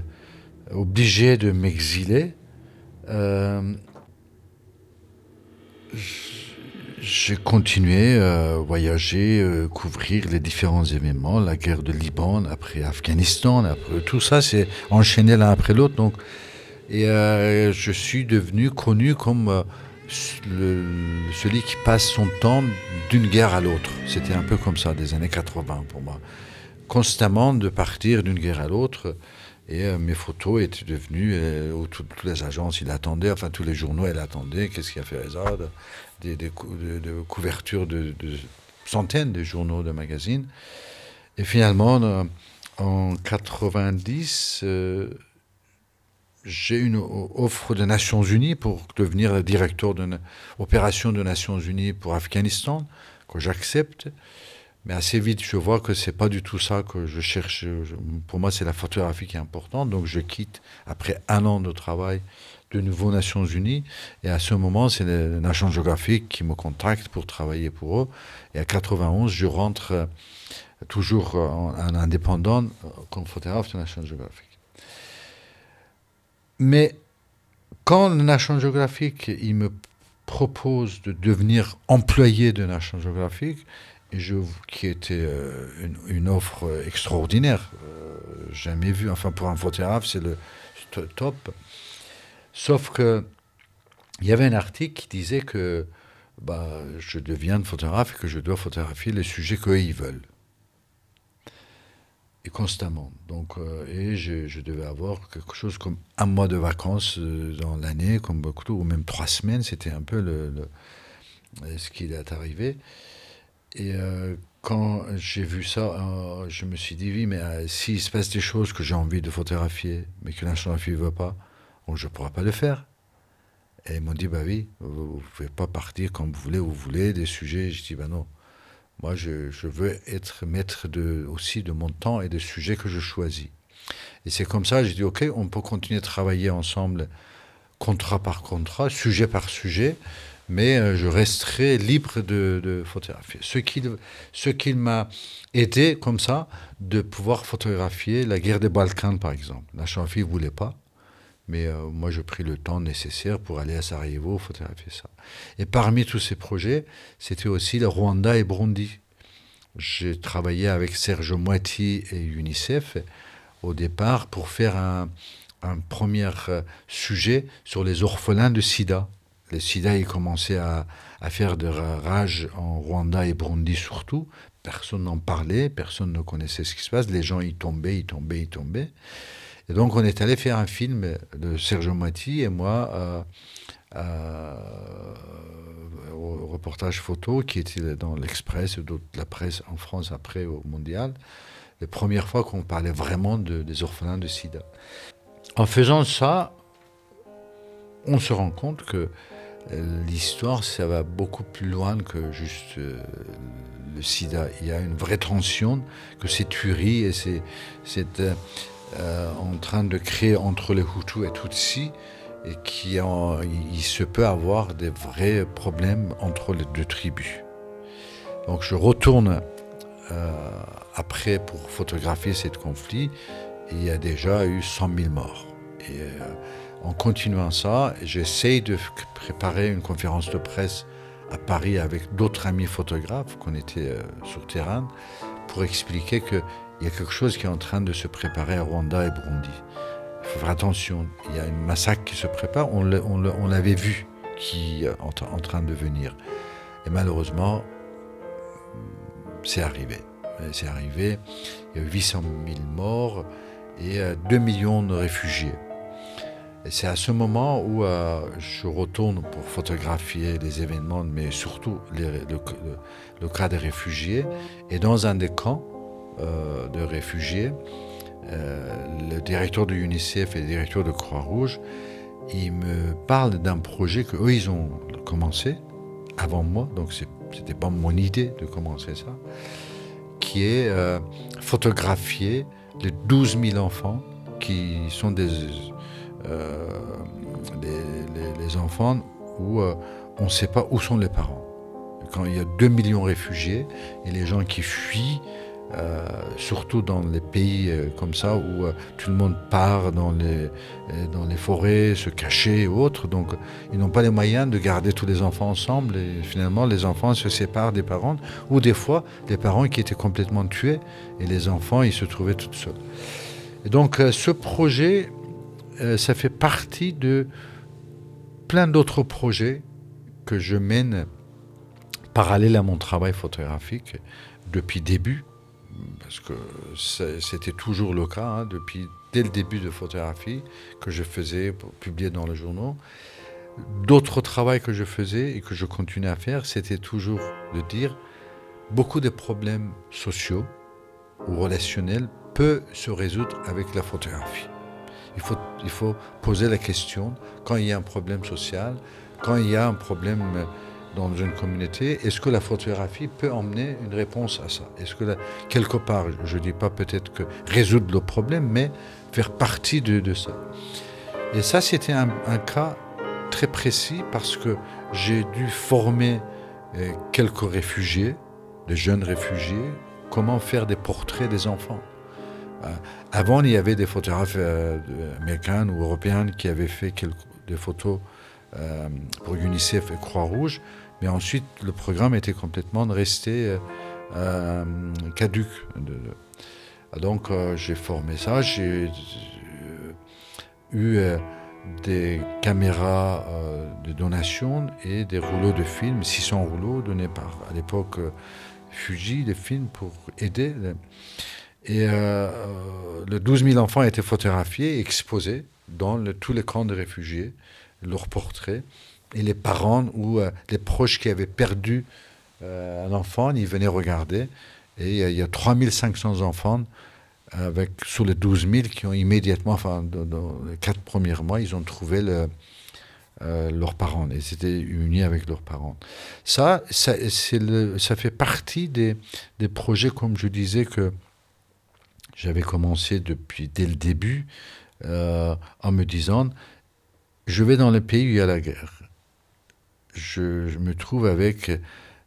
obligé de m'exiler, euh, j'ai continué à voyager, euh, couvrir les différents événements, la guerre de Liban, après Afghanistan, après tout ça, c'est enchaîné l'un après l'autre. Donc, et euh, je suis devenu connu comme euh, celui qui passe son temps d'une guerre à l'autre. C'était un peu comme ça, des années 80 pour moi. Constamment de partir d'une guerre à l'autre. Et euh, mes photos étaient devenues, toutes, les agences, ils attendaient, enfin tous les journaux, elles attendaient, qu'est-ce qu'il a fait ça Des, des de, couvertures de, centaines de journaux, de magazines. Et finalement, en 90, j'ai une offre des Nations Unies pour devenir directeur d'une opération des Nations Unies pour Afghanistan, que j'accepte. Mais assez vite, je vois que c'est pas du tout ça que je cherche. pour moi, c'est la photographie qui est importante. Donc, je quitte après un an de travail de nouveau Nations Unies. Et à ce moment, c'est les Nations Geographiques qui me contactent pour travailler pour eux. Et à 91, je rentre euh, toujours en, indépendant euh, comme photographe de Nations Geographiques. Mais quand Geographic il me propose de devenir employé de National Geographic, et qui était euh, une, offre extraordinaire, euh, jamais vu, enfin pour un photographe c'est le top. Sauf que il y avait un article qui disait que bah, je deviens photographe et que je dois photographier les sujets qu'ils veulent et constamment. Donc, euh, et je, devais avoir quelque chose comme un mois de vacances euh, dans l'année, comme beaucoup, ou même trois semaines. C'était un peu le, ce qui est arrivé. Et euh, quand j'ai vu ça, je me suis dit, oui, mais s'il se passe des choses que j'ai envie de photographier, mais que la photographie ne veut pas, je ne pourrai pas le faire. Et ils m'ont dit, bah oui, vous ne pouvez pas partir comme vous voulez, vous voulez, des sujets. Je dis, bah non. Moi, je, veux être maître de, aussi de mon temps et des sujets que je choisis. Et c'est comme ça, j'ai dit, OK, on peut continuer de travailler ensemble, contrat par contrat, sujet par sujet, mais euh, je resterai libre de, photographier. Ce qui, ce qui m'a aidé, comme ça, de pouvoir photographier la guerre des Balkans, par exemple. La chanfille ne voulait pas. Mais euh, moi, j'ai pris le temps nécessaire pour aller à Sarajevo photographier ça. Et parmi tous ces projets, c'était aussi le Rwanda et Burundi. J'ai travaillé avec Serge Moiti et UNICEF au départ pour faire un, premier euh, sujet sur les orphelins de sida. Le sida, il commençait à, faire de rage en Rwanda et Burundi surtout. Personne n'en parlait, personne ne connaissait ce qui se passe. Les gens y tombaient, y tombaient, y tombaient. Et donc on est allé faire un film de Sergio Matti et moi au reportage photo qui était dans l'Express et la presse en France après au Mondial. La première fois qu'on parlait vraiment des orphelins de sida. En faisant ça, on se rend compte que euh, l'histoire, ça va beaucoup plus loin que juste euh, le sida. Il y a une vraie tension, que c'est tuerie et c'est euh, en train de créer entre les Hutus et Tutsis et qu'il se peut avoir des vrais problèmes entre les deux tribus. Donc je retourne après pour photographier ce conflit il y a déjà eu 100 000 morts. Et, en continuant ça, j'essaye de préparer une conférence de presse à Paris avec d'autres amis photographes qu'on était euh, sur terrain pour expliquer qu'il y a quelque chose qui est en train de se préparer à Rwanda et Burundi. Il faut faire attention, il y a une massacre qui se prépare, on l'avait vu qui est en, train de venir. Et malheureusement, c'est arrivé. C'est arrivé, il y a 800 000 morts et 2 euh, millions de réfugiés. C'est à ce moment où euh, je retourne pour photographier les événements, mais surtout le, cas des réfugiés. Et dans un des camps euh, de réfugiés, euh, le directeur de l'UNICEF et le directeur de Croix-Rouge, ils me parlent d'un projet qu'eux, ils ont commencé avant moi, donc ce n'était pas mon idée de commencer ça, qui est photographier les 12 000 enfants qui sont des euh, les, enfants où euh, on ne sait pas où sont les parents. Quand il y a 2 millions de réfugiés et les gens qui fuient, euh, surtout dans les pays comme ça où tout le monde part dans les, dans les forêts, se cacher ou autres. Donc ils n'ont pas les moyens de garder tous les enfants ensemble et finalement les enfants se séparent des parents ou des fois des parents qui étaient complètement tués et les enfants ils se trouvaient tout seuls. Et donc ce projet euh, ça fait partie de plein d'autres projets que je mène parallèle à mon travail photographique depuis début, parce que c'était toujours le cas, hein, depuis dès le début de photographie que je faisais publier dans les journaux. D'autres travaux que je faisais et que je continuais à faire, c'était toujours de dire beaucoup de problèmes sociaux ou relationnels peuvent se résoudre avec la photographie. Il faut, poser la question, quand il y a un problème social, quand il y a un problème dans une communauté, est-ce que la photographie peut emmener une réponse à ça? Est-ce que quelque part, je ne dis pas peut-être que résoudre le problème, mais faire partie de, ça. Et ça, c'était un, un, cas très précis parce que j'ai dû former euh, quelques réfugiés, de jeunes réfugiés, comment faire des portraits des enfants. Euh, avant, il y avait des photographes euh, américains ou européens qui avaient fait des photos euh, pour UNICEF et Croix-Rouge, mais ensuite le programme était complètement resté caduque. Donc j'ai formé ça, j'ai eu des caméras de donation et des rouleaux de films, 600 rouleaux donnés par à l'époque Fuji, des films pour aider. Et euh, les 12 000 enfants étaient photographiés exposés dans tous les camps de réfugiés, leurs portraits. Et les parents ou euh, les proches qui avaient perdu euh, un enfant, ils venaient regarder. Et il y a 3500 enfants avec, sur les 12 000 qui ont immédiatement, enfin, dans, les quatre premiers mois, ils ont trouvé le, leurs parents. Ils étaient unis avec leurs parents. Ça, ça, le, ça fait partie des, des, projets, comme je disais, que j'avais commencé depuis dès le début euh, en me disant je vais dans le pays où il y a la guerre. Je, me trouve avec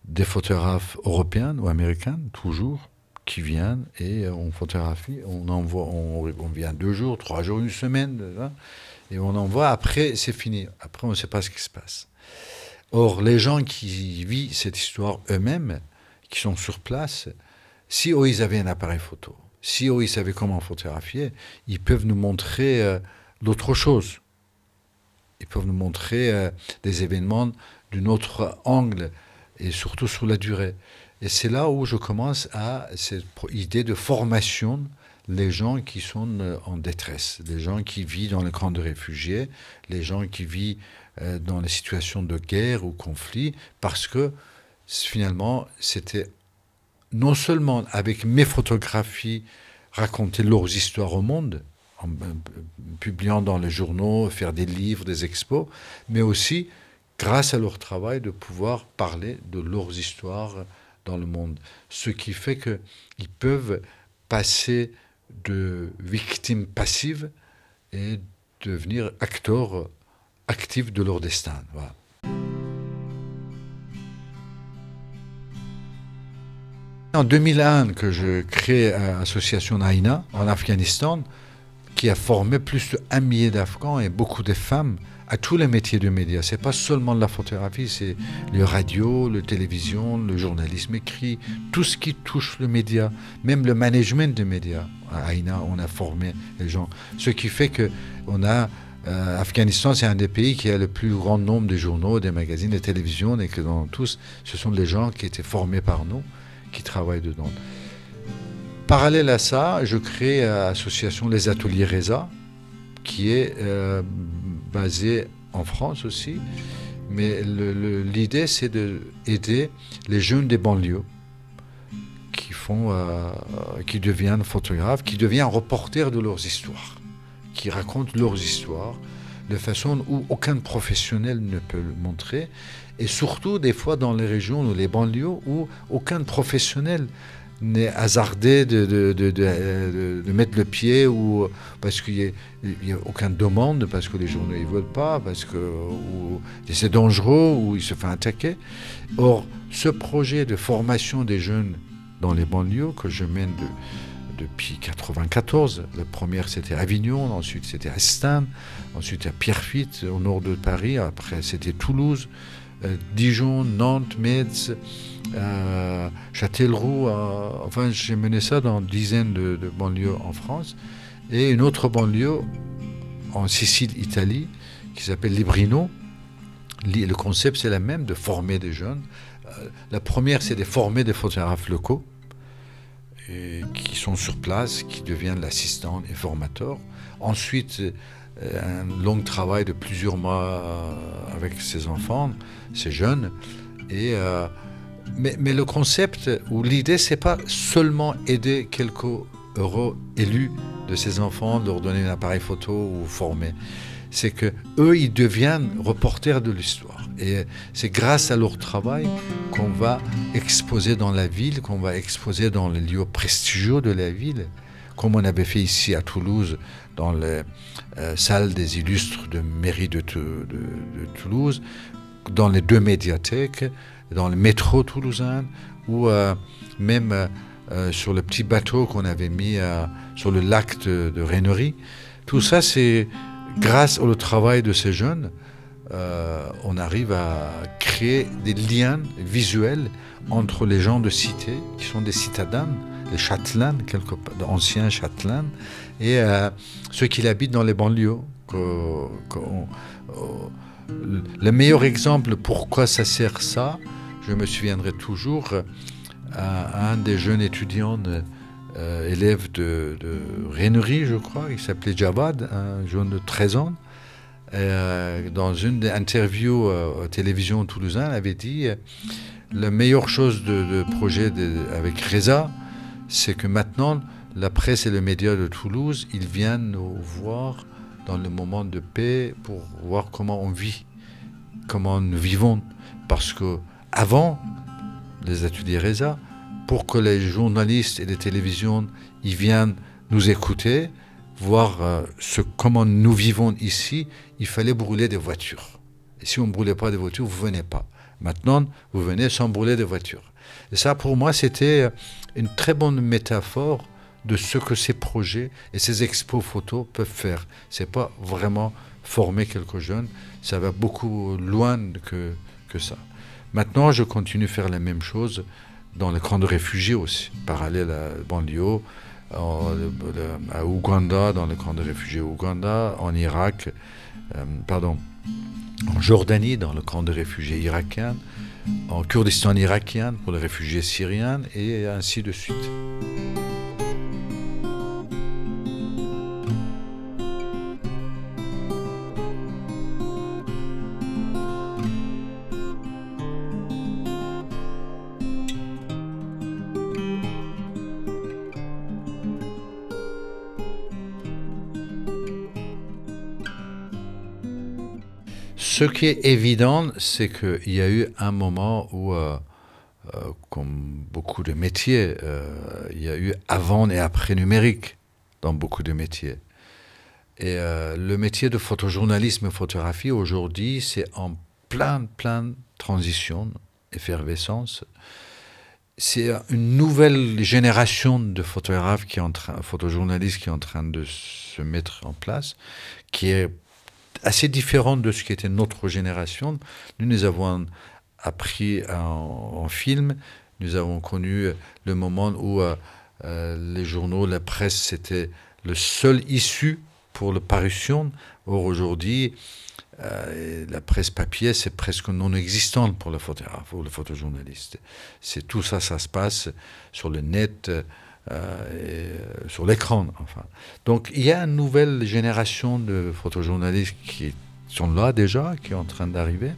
des photographes européens ou américains, toujours, qui viennent et on photographie. On envoie, on, vient deux jours, trois jours, une semaine, et on envoie. Après, c'est fini. Après, on ne sait pas ce qui se passe. Or, les gens qui vivent cette histoire eux-mêmes, qui sont sur place, si eux, ils avaient un appareil photo, si eux, ils savaient comment photographier, ils peuvent nous montrer euh, d'autres choses. Ils peuvent nous montrer euh, des événements d'un autre angle et surtout sur la durée. Et c'est là où je commence à cette idée de formation, les gens qui sont euh, en détresse, les gens qui vivent dans les camps de réfugiés, les gens qui vivent euh, dans les situations de guerre ou conflit, parce que finalement, c'était non seulement avec mes photographies raconter leurs histoires au monde, en publiant dans les journaux, faire des livres, des expos, mais aussi, grâce à leur travail, de pouvoir parler de leurs histoires dans le monde. Ce qui fait qu'ils peuvent passer de victimes passives et devenir acteurs actifs de leur destin. En 2001, que je crée l'association Aina en Afghanistan, qui a formé plus d'un millier d'Afghans et beaucoup de femmes à tous les métiers de médias. C'est pas seulement la photographie, c'est le radio, le télévision, le journalisme écrit, tout ce qui touche le média, même le management des médias. À Aina, on a formé les gens. Ce qui fait que on a euh, c'est un des pays qui a le plus grand nombre de journaux, des magazines, des télévisions, et que dans tous, ce sont les gens qui étaient formés par nous, qui travaillent dedans. Parallèle à ça, je crée l'association Les Ateliers Reza, qui est euh, basée en France aussi. Mais l'idée, c'est d'aider les jeunes des banlieues qui, font, euh, qui deviennent photographes, qui deviennent reporters de leurs histoires, qui racontent leurs histoires de façon où aucun professionnel ne peut le montrer, et surtout des fois dans les régions ou les banlieues où aucun professionnel n'est hasardé de, de, mettre le pied ou parce qu'il n'y a, aucune demande, parce que les journaux ne veulent pas, parce que c'est dangereux ou il se fait attaquer. Or, ce projet de formation des jeunes dans les banlieues que je mène depuis 1994, la première c'était Avignon, ensuite c'était à ensuite à Pierrefitte au nord de Paris, après c'était Toulouse, euh, Dijon, Nantes, Metz, euh, Châtellerault, euh, enfin j'ai mené ça dans une dizaine de, banlieues en France, et une autre banlieue en Sicile, Italie, qui s'appelle Librino. Le concept c'est la même, de former des jeunes. Euh, la première c'est de former des photographes locaux, qui sont sur place, qui deviennent l'assistant et formateur. Ensuite, un long travail de plusieurs mois avec ces enfants, ces jeunes, et mais, le concept ou l'idée, c'est pas seulement aider quelques euros élus de ces enfants, leur donner un appareil photo ou former. C'est que eux, ils deviennent reporters de l'histoire. Et c'est grâce à leur travail qu'on va exposer dans la ville, qu'on va exposer dans les lieux prestigieux de la ville, comme on avait fait ici à Toulouse, dans les euh, salles des illustres de mairie de Toulouse, dans les deux médiathèques, dans le métro toulousain ou euh, même euh, sur le petit bateau qu'on avait mis sur le lac de, de Tout ça, c'est grâce au travail de ces jeunes, on arrive à créer des liens visuels entre les gens de cité, qui sont des citadins, les châtelains, quelques anciens châtelains, et ceux qui habitent dans les banlieues. le meilleur exemple pourquoi ça sert ça, je me souviendrai toujours à, un des jeunes étudiants, euh, élèves de, de je crois, il s'appelait Javad, un jeune de 13 ans. Euh, dans une des interviews euh, à télévision toulousain, il avait dit la meilleure chose de, projet avec Reza, c'est que maintenant, la presse et les médias de Toulouse, ils viennent nous voir dans le moment de paix pour voir comment on vit, comment nous vivons. Parce que avant les ateliers RESA, pour que les journalistes et les télévisions y viennent nous écouter, voir euh, ce, comment nous vivons ici, il fallait brûler des voitures. Et si on ne brûlait pas des voitures, vous ne venez pas. Maintenant, vous venez sans brûler des voitures. Et ça, pour moi, c'était une très bonne métaphore de ce que ces projets et ces expos photos peuvent faire. C'est pas vraiment former quelques jeunes, ça va beaucoup loin que, que ça. Maintenant, je continue à faire la même chose dans les camps de réfugiés aussi, parallèle à banlieue, à Ouganda, dans les camps de réfugiés Ouganda, en Irak, euh, pardon, en Jordanie, dans le camp de réfugiés irakiens, en Kurdistan irakien pour les réfugiés syriens, et ainsi de suite. Ce qui est évident, c'est qu'il y a eu un moment où, euh, euh, comme beaucoup de métiers, euh, il y a eu avant et après numérique dans beaucoup de métiers. Et le métier de photojournalisme et photographie aujourd'hui, c'est en plein, plein transition, effervescence. C'est une nouvelle génération de photographes qui est en train, photojournalistes qui est en train de se mettre en place, qui est assez différente de ce qui était notre génération. Nous, nous avons appris en, film, nous avons connu le moment où euh, euh, les journaux, la presse, c'était le seul issue pour la parution. Or, aujourd'hui, euh, la presse papier, c'est presque non existant pour le photographe ou le photojournaliste. C'est tout ça, ça se passe sur le net, euh, euh, sur l'écran. Enfin. Donc il y a une nouvelle génération de photojournalistes qui sont là déjà, qui sont en train d'arriver,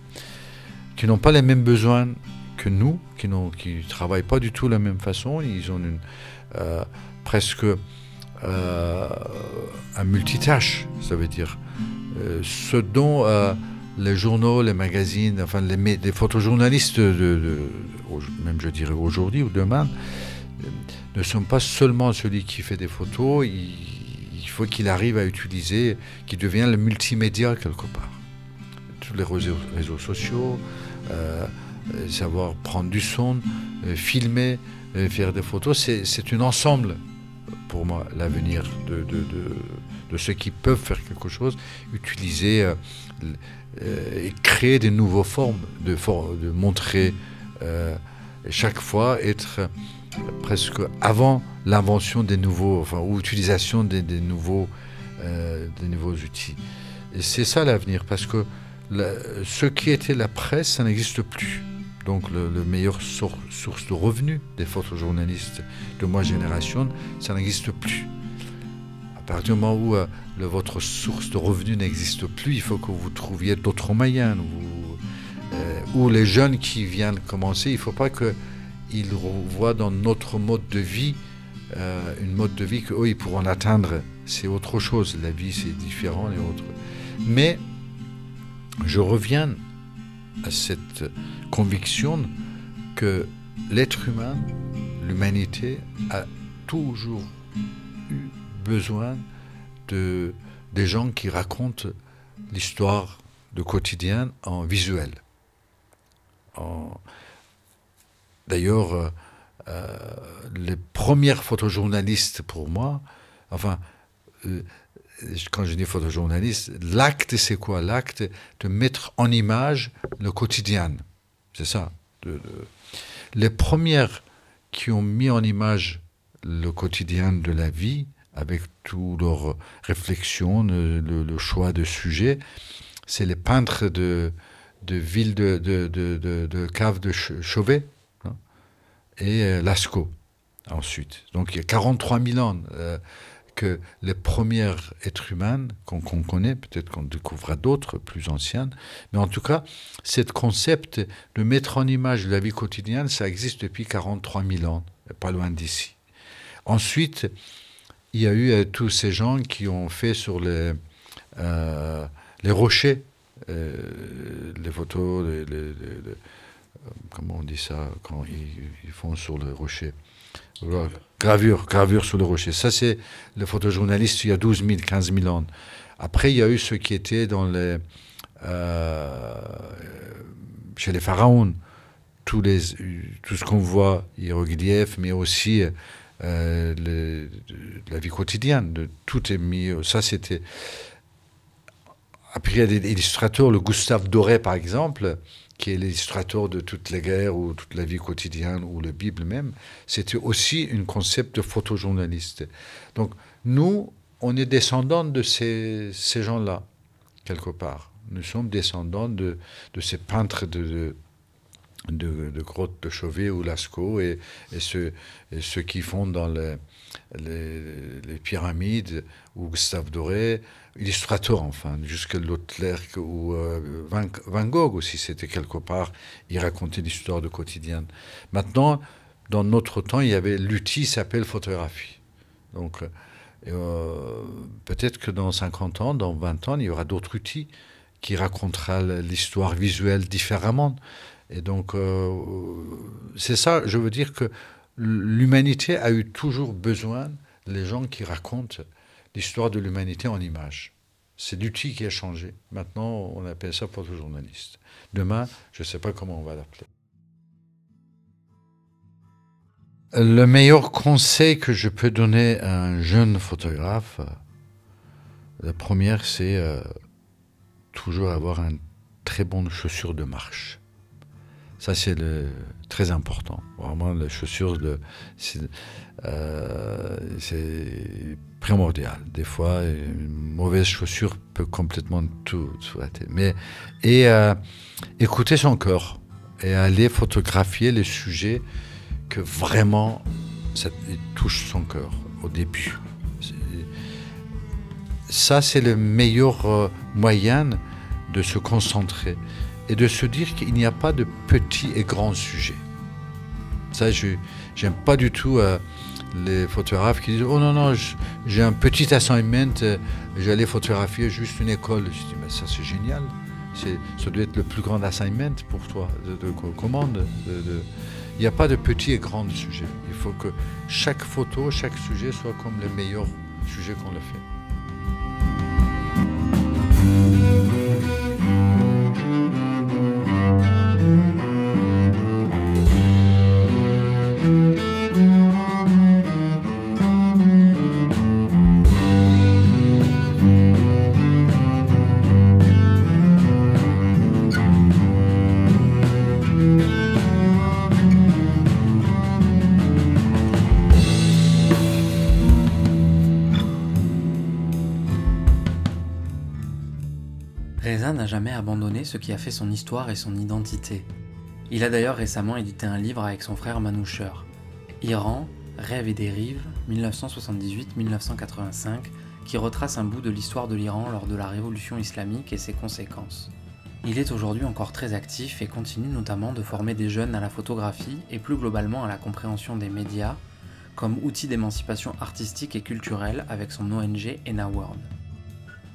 qui n'ont pas les mêmes besoins que nous, qui ne travaillent pas du tout de la même façon. Ils ont euh, presque un multitâche, ça veut dire. ce dont les journaux, les magazines, enfin les, photojournalistes, même je dirais aujourd'hui ou demain, ne sont pas seulement celui qui fait des photos, il, faut qu'il arrive à utiliser, qu'il devienne le multimédia quelque part. Tous les réseaux, sociaux, euh, savoir prendre du son, euh, filmer, euh, faire des photos, c'est un ensemble pour moi l'avenir de, de, ceux qui peuvent faire quelque chose, utiliser et créer des nouvelles formes, de, de montrer chaque fois être presque avant l'invention des nouveaux, enfin, ou utilisation des, nouveaux, euh, des nouveaux outils. Et c'est ça l'avenir, parce que ce qui était la presse, ça n'existe plus. Donc le, meilleur source de revenus des photojournalistes de ma génération, ça n'existe plus. À partir du moment où euh, votre source de revenus n'existe plus, il faut que vous trouviez d'autres moyens. Euh, ou les jeunes qui viennent commencer, il ne faut pas que ils voient dans notre mode de vie euh, une mode de vie qu'eux, ils pourront atteindre. C'est autre chose. La vie, c'est différent et autre. Mais je reviens à cette conviction que l'être humain, l'humanité, a toujours eu besoin de, des gens qui racontent l'histoire de quotidien en visuel. En, D'ailleurs, euh, euh, les premières photojournalistes pour moi, enfin, euh, quand je dis photojournaliste, l'acte, c'est quoi? L'acte de mettre en image le quotidien. C'est ça. Les premières qui ont mis en image le quotidien de la vie, avec toutes leurs réflexions, le, choix de sujets, c'est les peintres de, de ville de, de, cave de Chauvet, et euh, Lascaux ensuite. Donc il y a 43 000 ans euh, que les premiers êtres humains qu'on connaît, peut-être qu'on découvrira d'autres plus anciens, mais en tout cas, ce concept de mettre en image la vie quotidienne, ça existe depuis 43 000 ans, pas loin d'ici. Ensuite, il y a eu euh, tous ces gens qui ont fait sur les, les rochers, les photos, les comment on dit ça quand ils, font sur le rocher? Gravure, gravure sur le rocher. Ça, c'est le photojournaliste il y a 12 000, 15 000 ans. Après, il y a eu ceux qui étaient dans les, euh, chez les pharaons. Tous les, tout ce qu'on voit, hiéroglyphes, mais aussi euh, la vie quotidienne. De, tout est mis. Ça, c'était. Après, il y a des illustrateurs, le Gustave Doré, par exemple, qui est l'illustrateur de toutes les guerres ou toute la vie quotidienne ou la Bible même, c'était aussi un concept de photojournaliste. Donc nous, on est descendants de ces, ces gens-là, quelque part. Nous sommes descendants de, de ces peintres de, de, de, grottes de Chauvet ou Lascaux et, et, ceux, ceux qui font dans les, les, les pyramides ou Gustave Doré illustrateur, enfin, jusqu'à Lautrec ou euh, Van, Gogh aussi, c'était quelque part, il racontait l'histoire de quotidien. Maintenant, dans notre temps, il y avait l'outil s'appelle photographie. Donc, euh, peut-être que dans 50 ans, dans 20 ans, il y aura d'autres outils qui racontera l'histoire visuelle différemment. Et donc, euh, c'est ça, je veux dire que l'humanité a eu toujours besoin des gens qui racontent l'histoire de l'humanité en images. C'est l'outil qui a changé. Maintenant, on appelle ça photojournaliste. Demain, je ne sais pas comment on va l'appeler. Le meilleur conseil que je peux donner à un jeune photographe, la première, c'est euh, toujours avoir un très bonne chaussure de marche. Ça, c'est très important. Vraiment, les chaussures, de, euh, c'est primordial. Des fois, une mauvaise chaussure peut complètement tout, tout Mais, et euh, écouter son corps et aller photographier les sujets que vraiment ça touche son cœur au début. Ça, c'est le meilleur euh, moyen de se concentrer et de se dire qu'il n'y a pas de petits et grands sujets. Ça, je n'aime pas du tout euh, les photographes qui disent Oh non, non, j'ai un petit assignment, euh, j'allais photographier juste une école. Je dis Mais ça, c'est génial. Ça doit être le plus grand assignment pour toi de, commande. il n'y a pas de petits et grands sujets. Il faut que chaque photo, chaque sujet soit comme le meilleur sujet qu'on le fait. Ce qui a fait son histoire et son identité. Il a d'ailleurs récemment édité un livre avec son frère Manoucher, Iran, Rêve et dérive, 1978-1985, qui retrace un bout de l'histoire de l'Iran lors de la révolution islamique et ses conséquences. Il est aujourd'hui encore très actif et continue notamment de former des jeunes à la photographie et plus globalement à la compréhension des médias comme outil d'émancipation artistique et culturelle avec son ONG ENA World.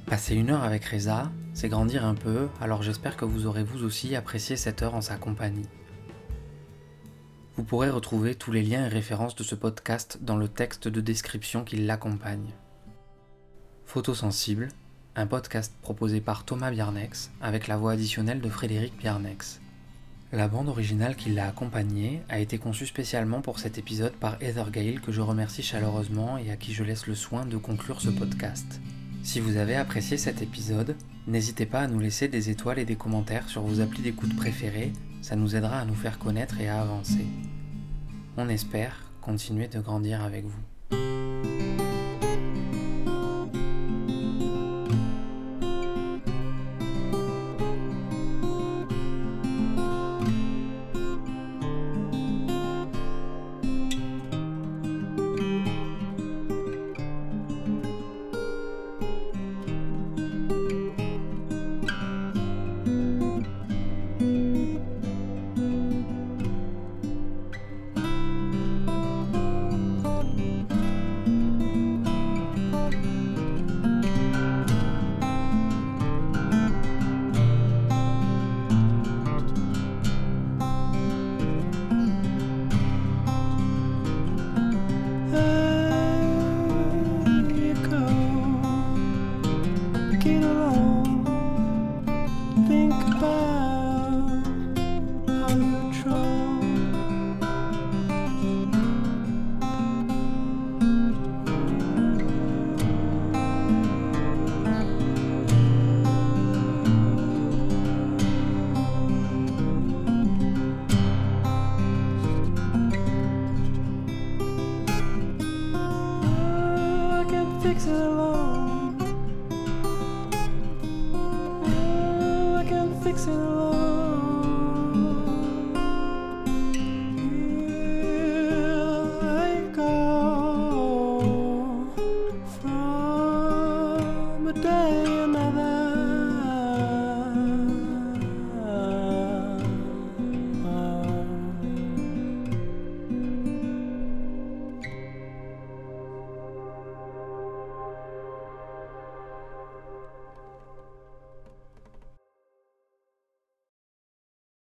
Passer une heure avec Reza, c'est grandir un peu, alors j'espère que vous aurez vous aussi apprécié cette heure en sa compagnie. Vous pourrez retrouver tous les liens et références de ce podcast dans le texte de description qui l'accompagne. Photosensible, un podcast proposé par Thomas Biarnex avec la voix additionnelle de Frédéric Biarnex. La bande originale qui l'a accompagné a été conçue spécialement pour cet épisode par Heather Gale que je remercie chaleureusement et à qui je laisse le soin de conclure ce podcast. Si vous avez apprécié cet épisode, n'hésitez pas à nous laisser des étoiles et des commentaires sur vos applis d'écoute préférés, ça nous aidera à nous faire connaître et à avancer. On espère continuer de grandir avec vous.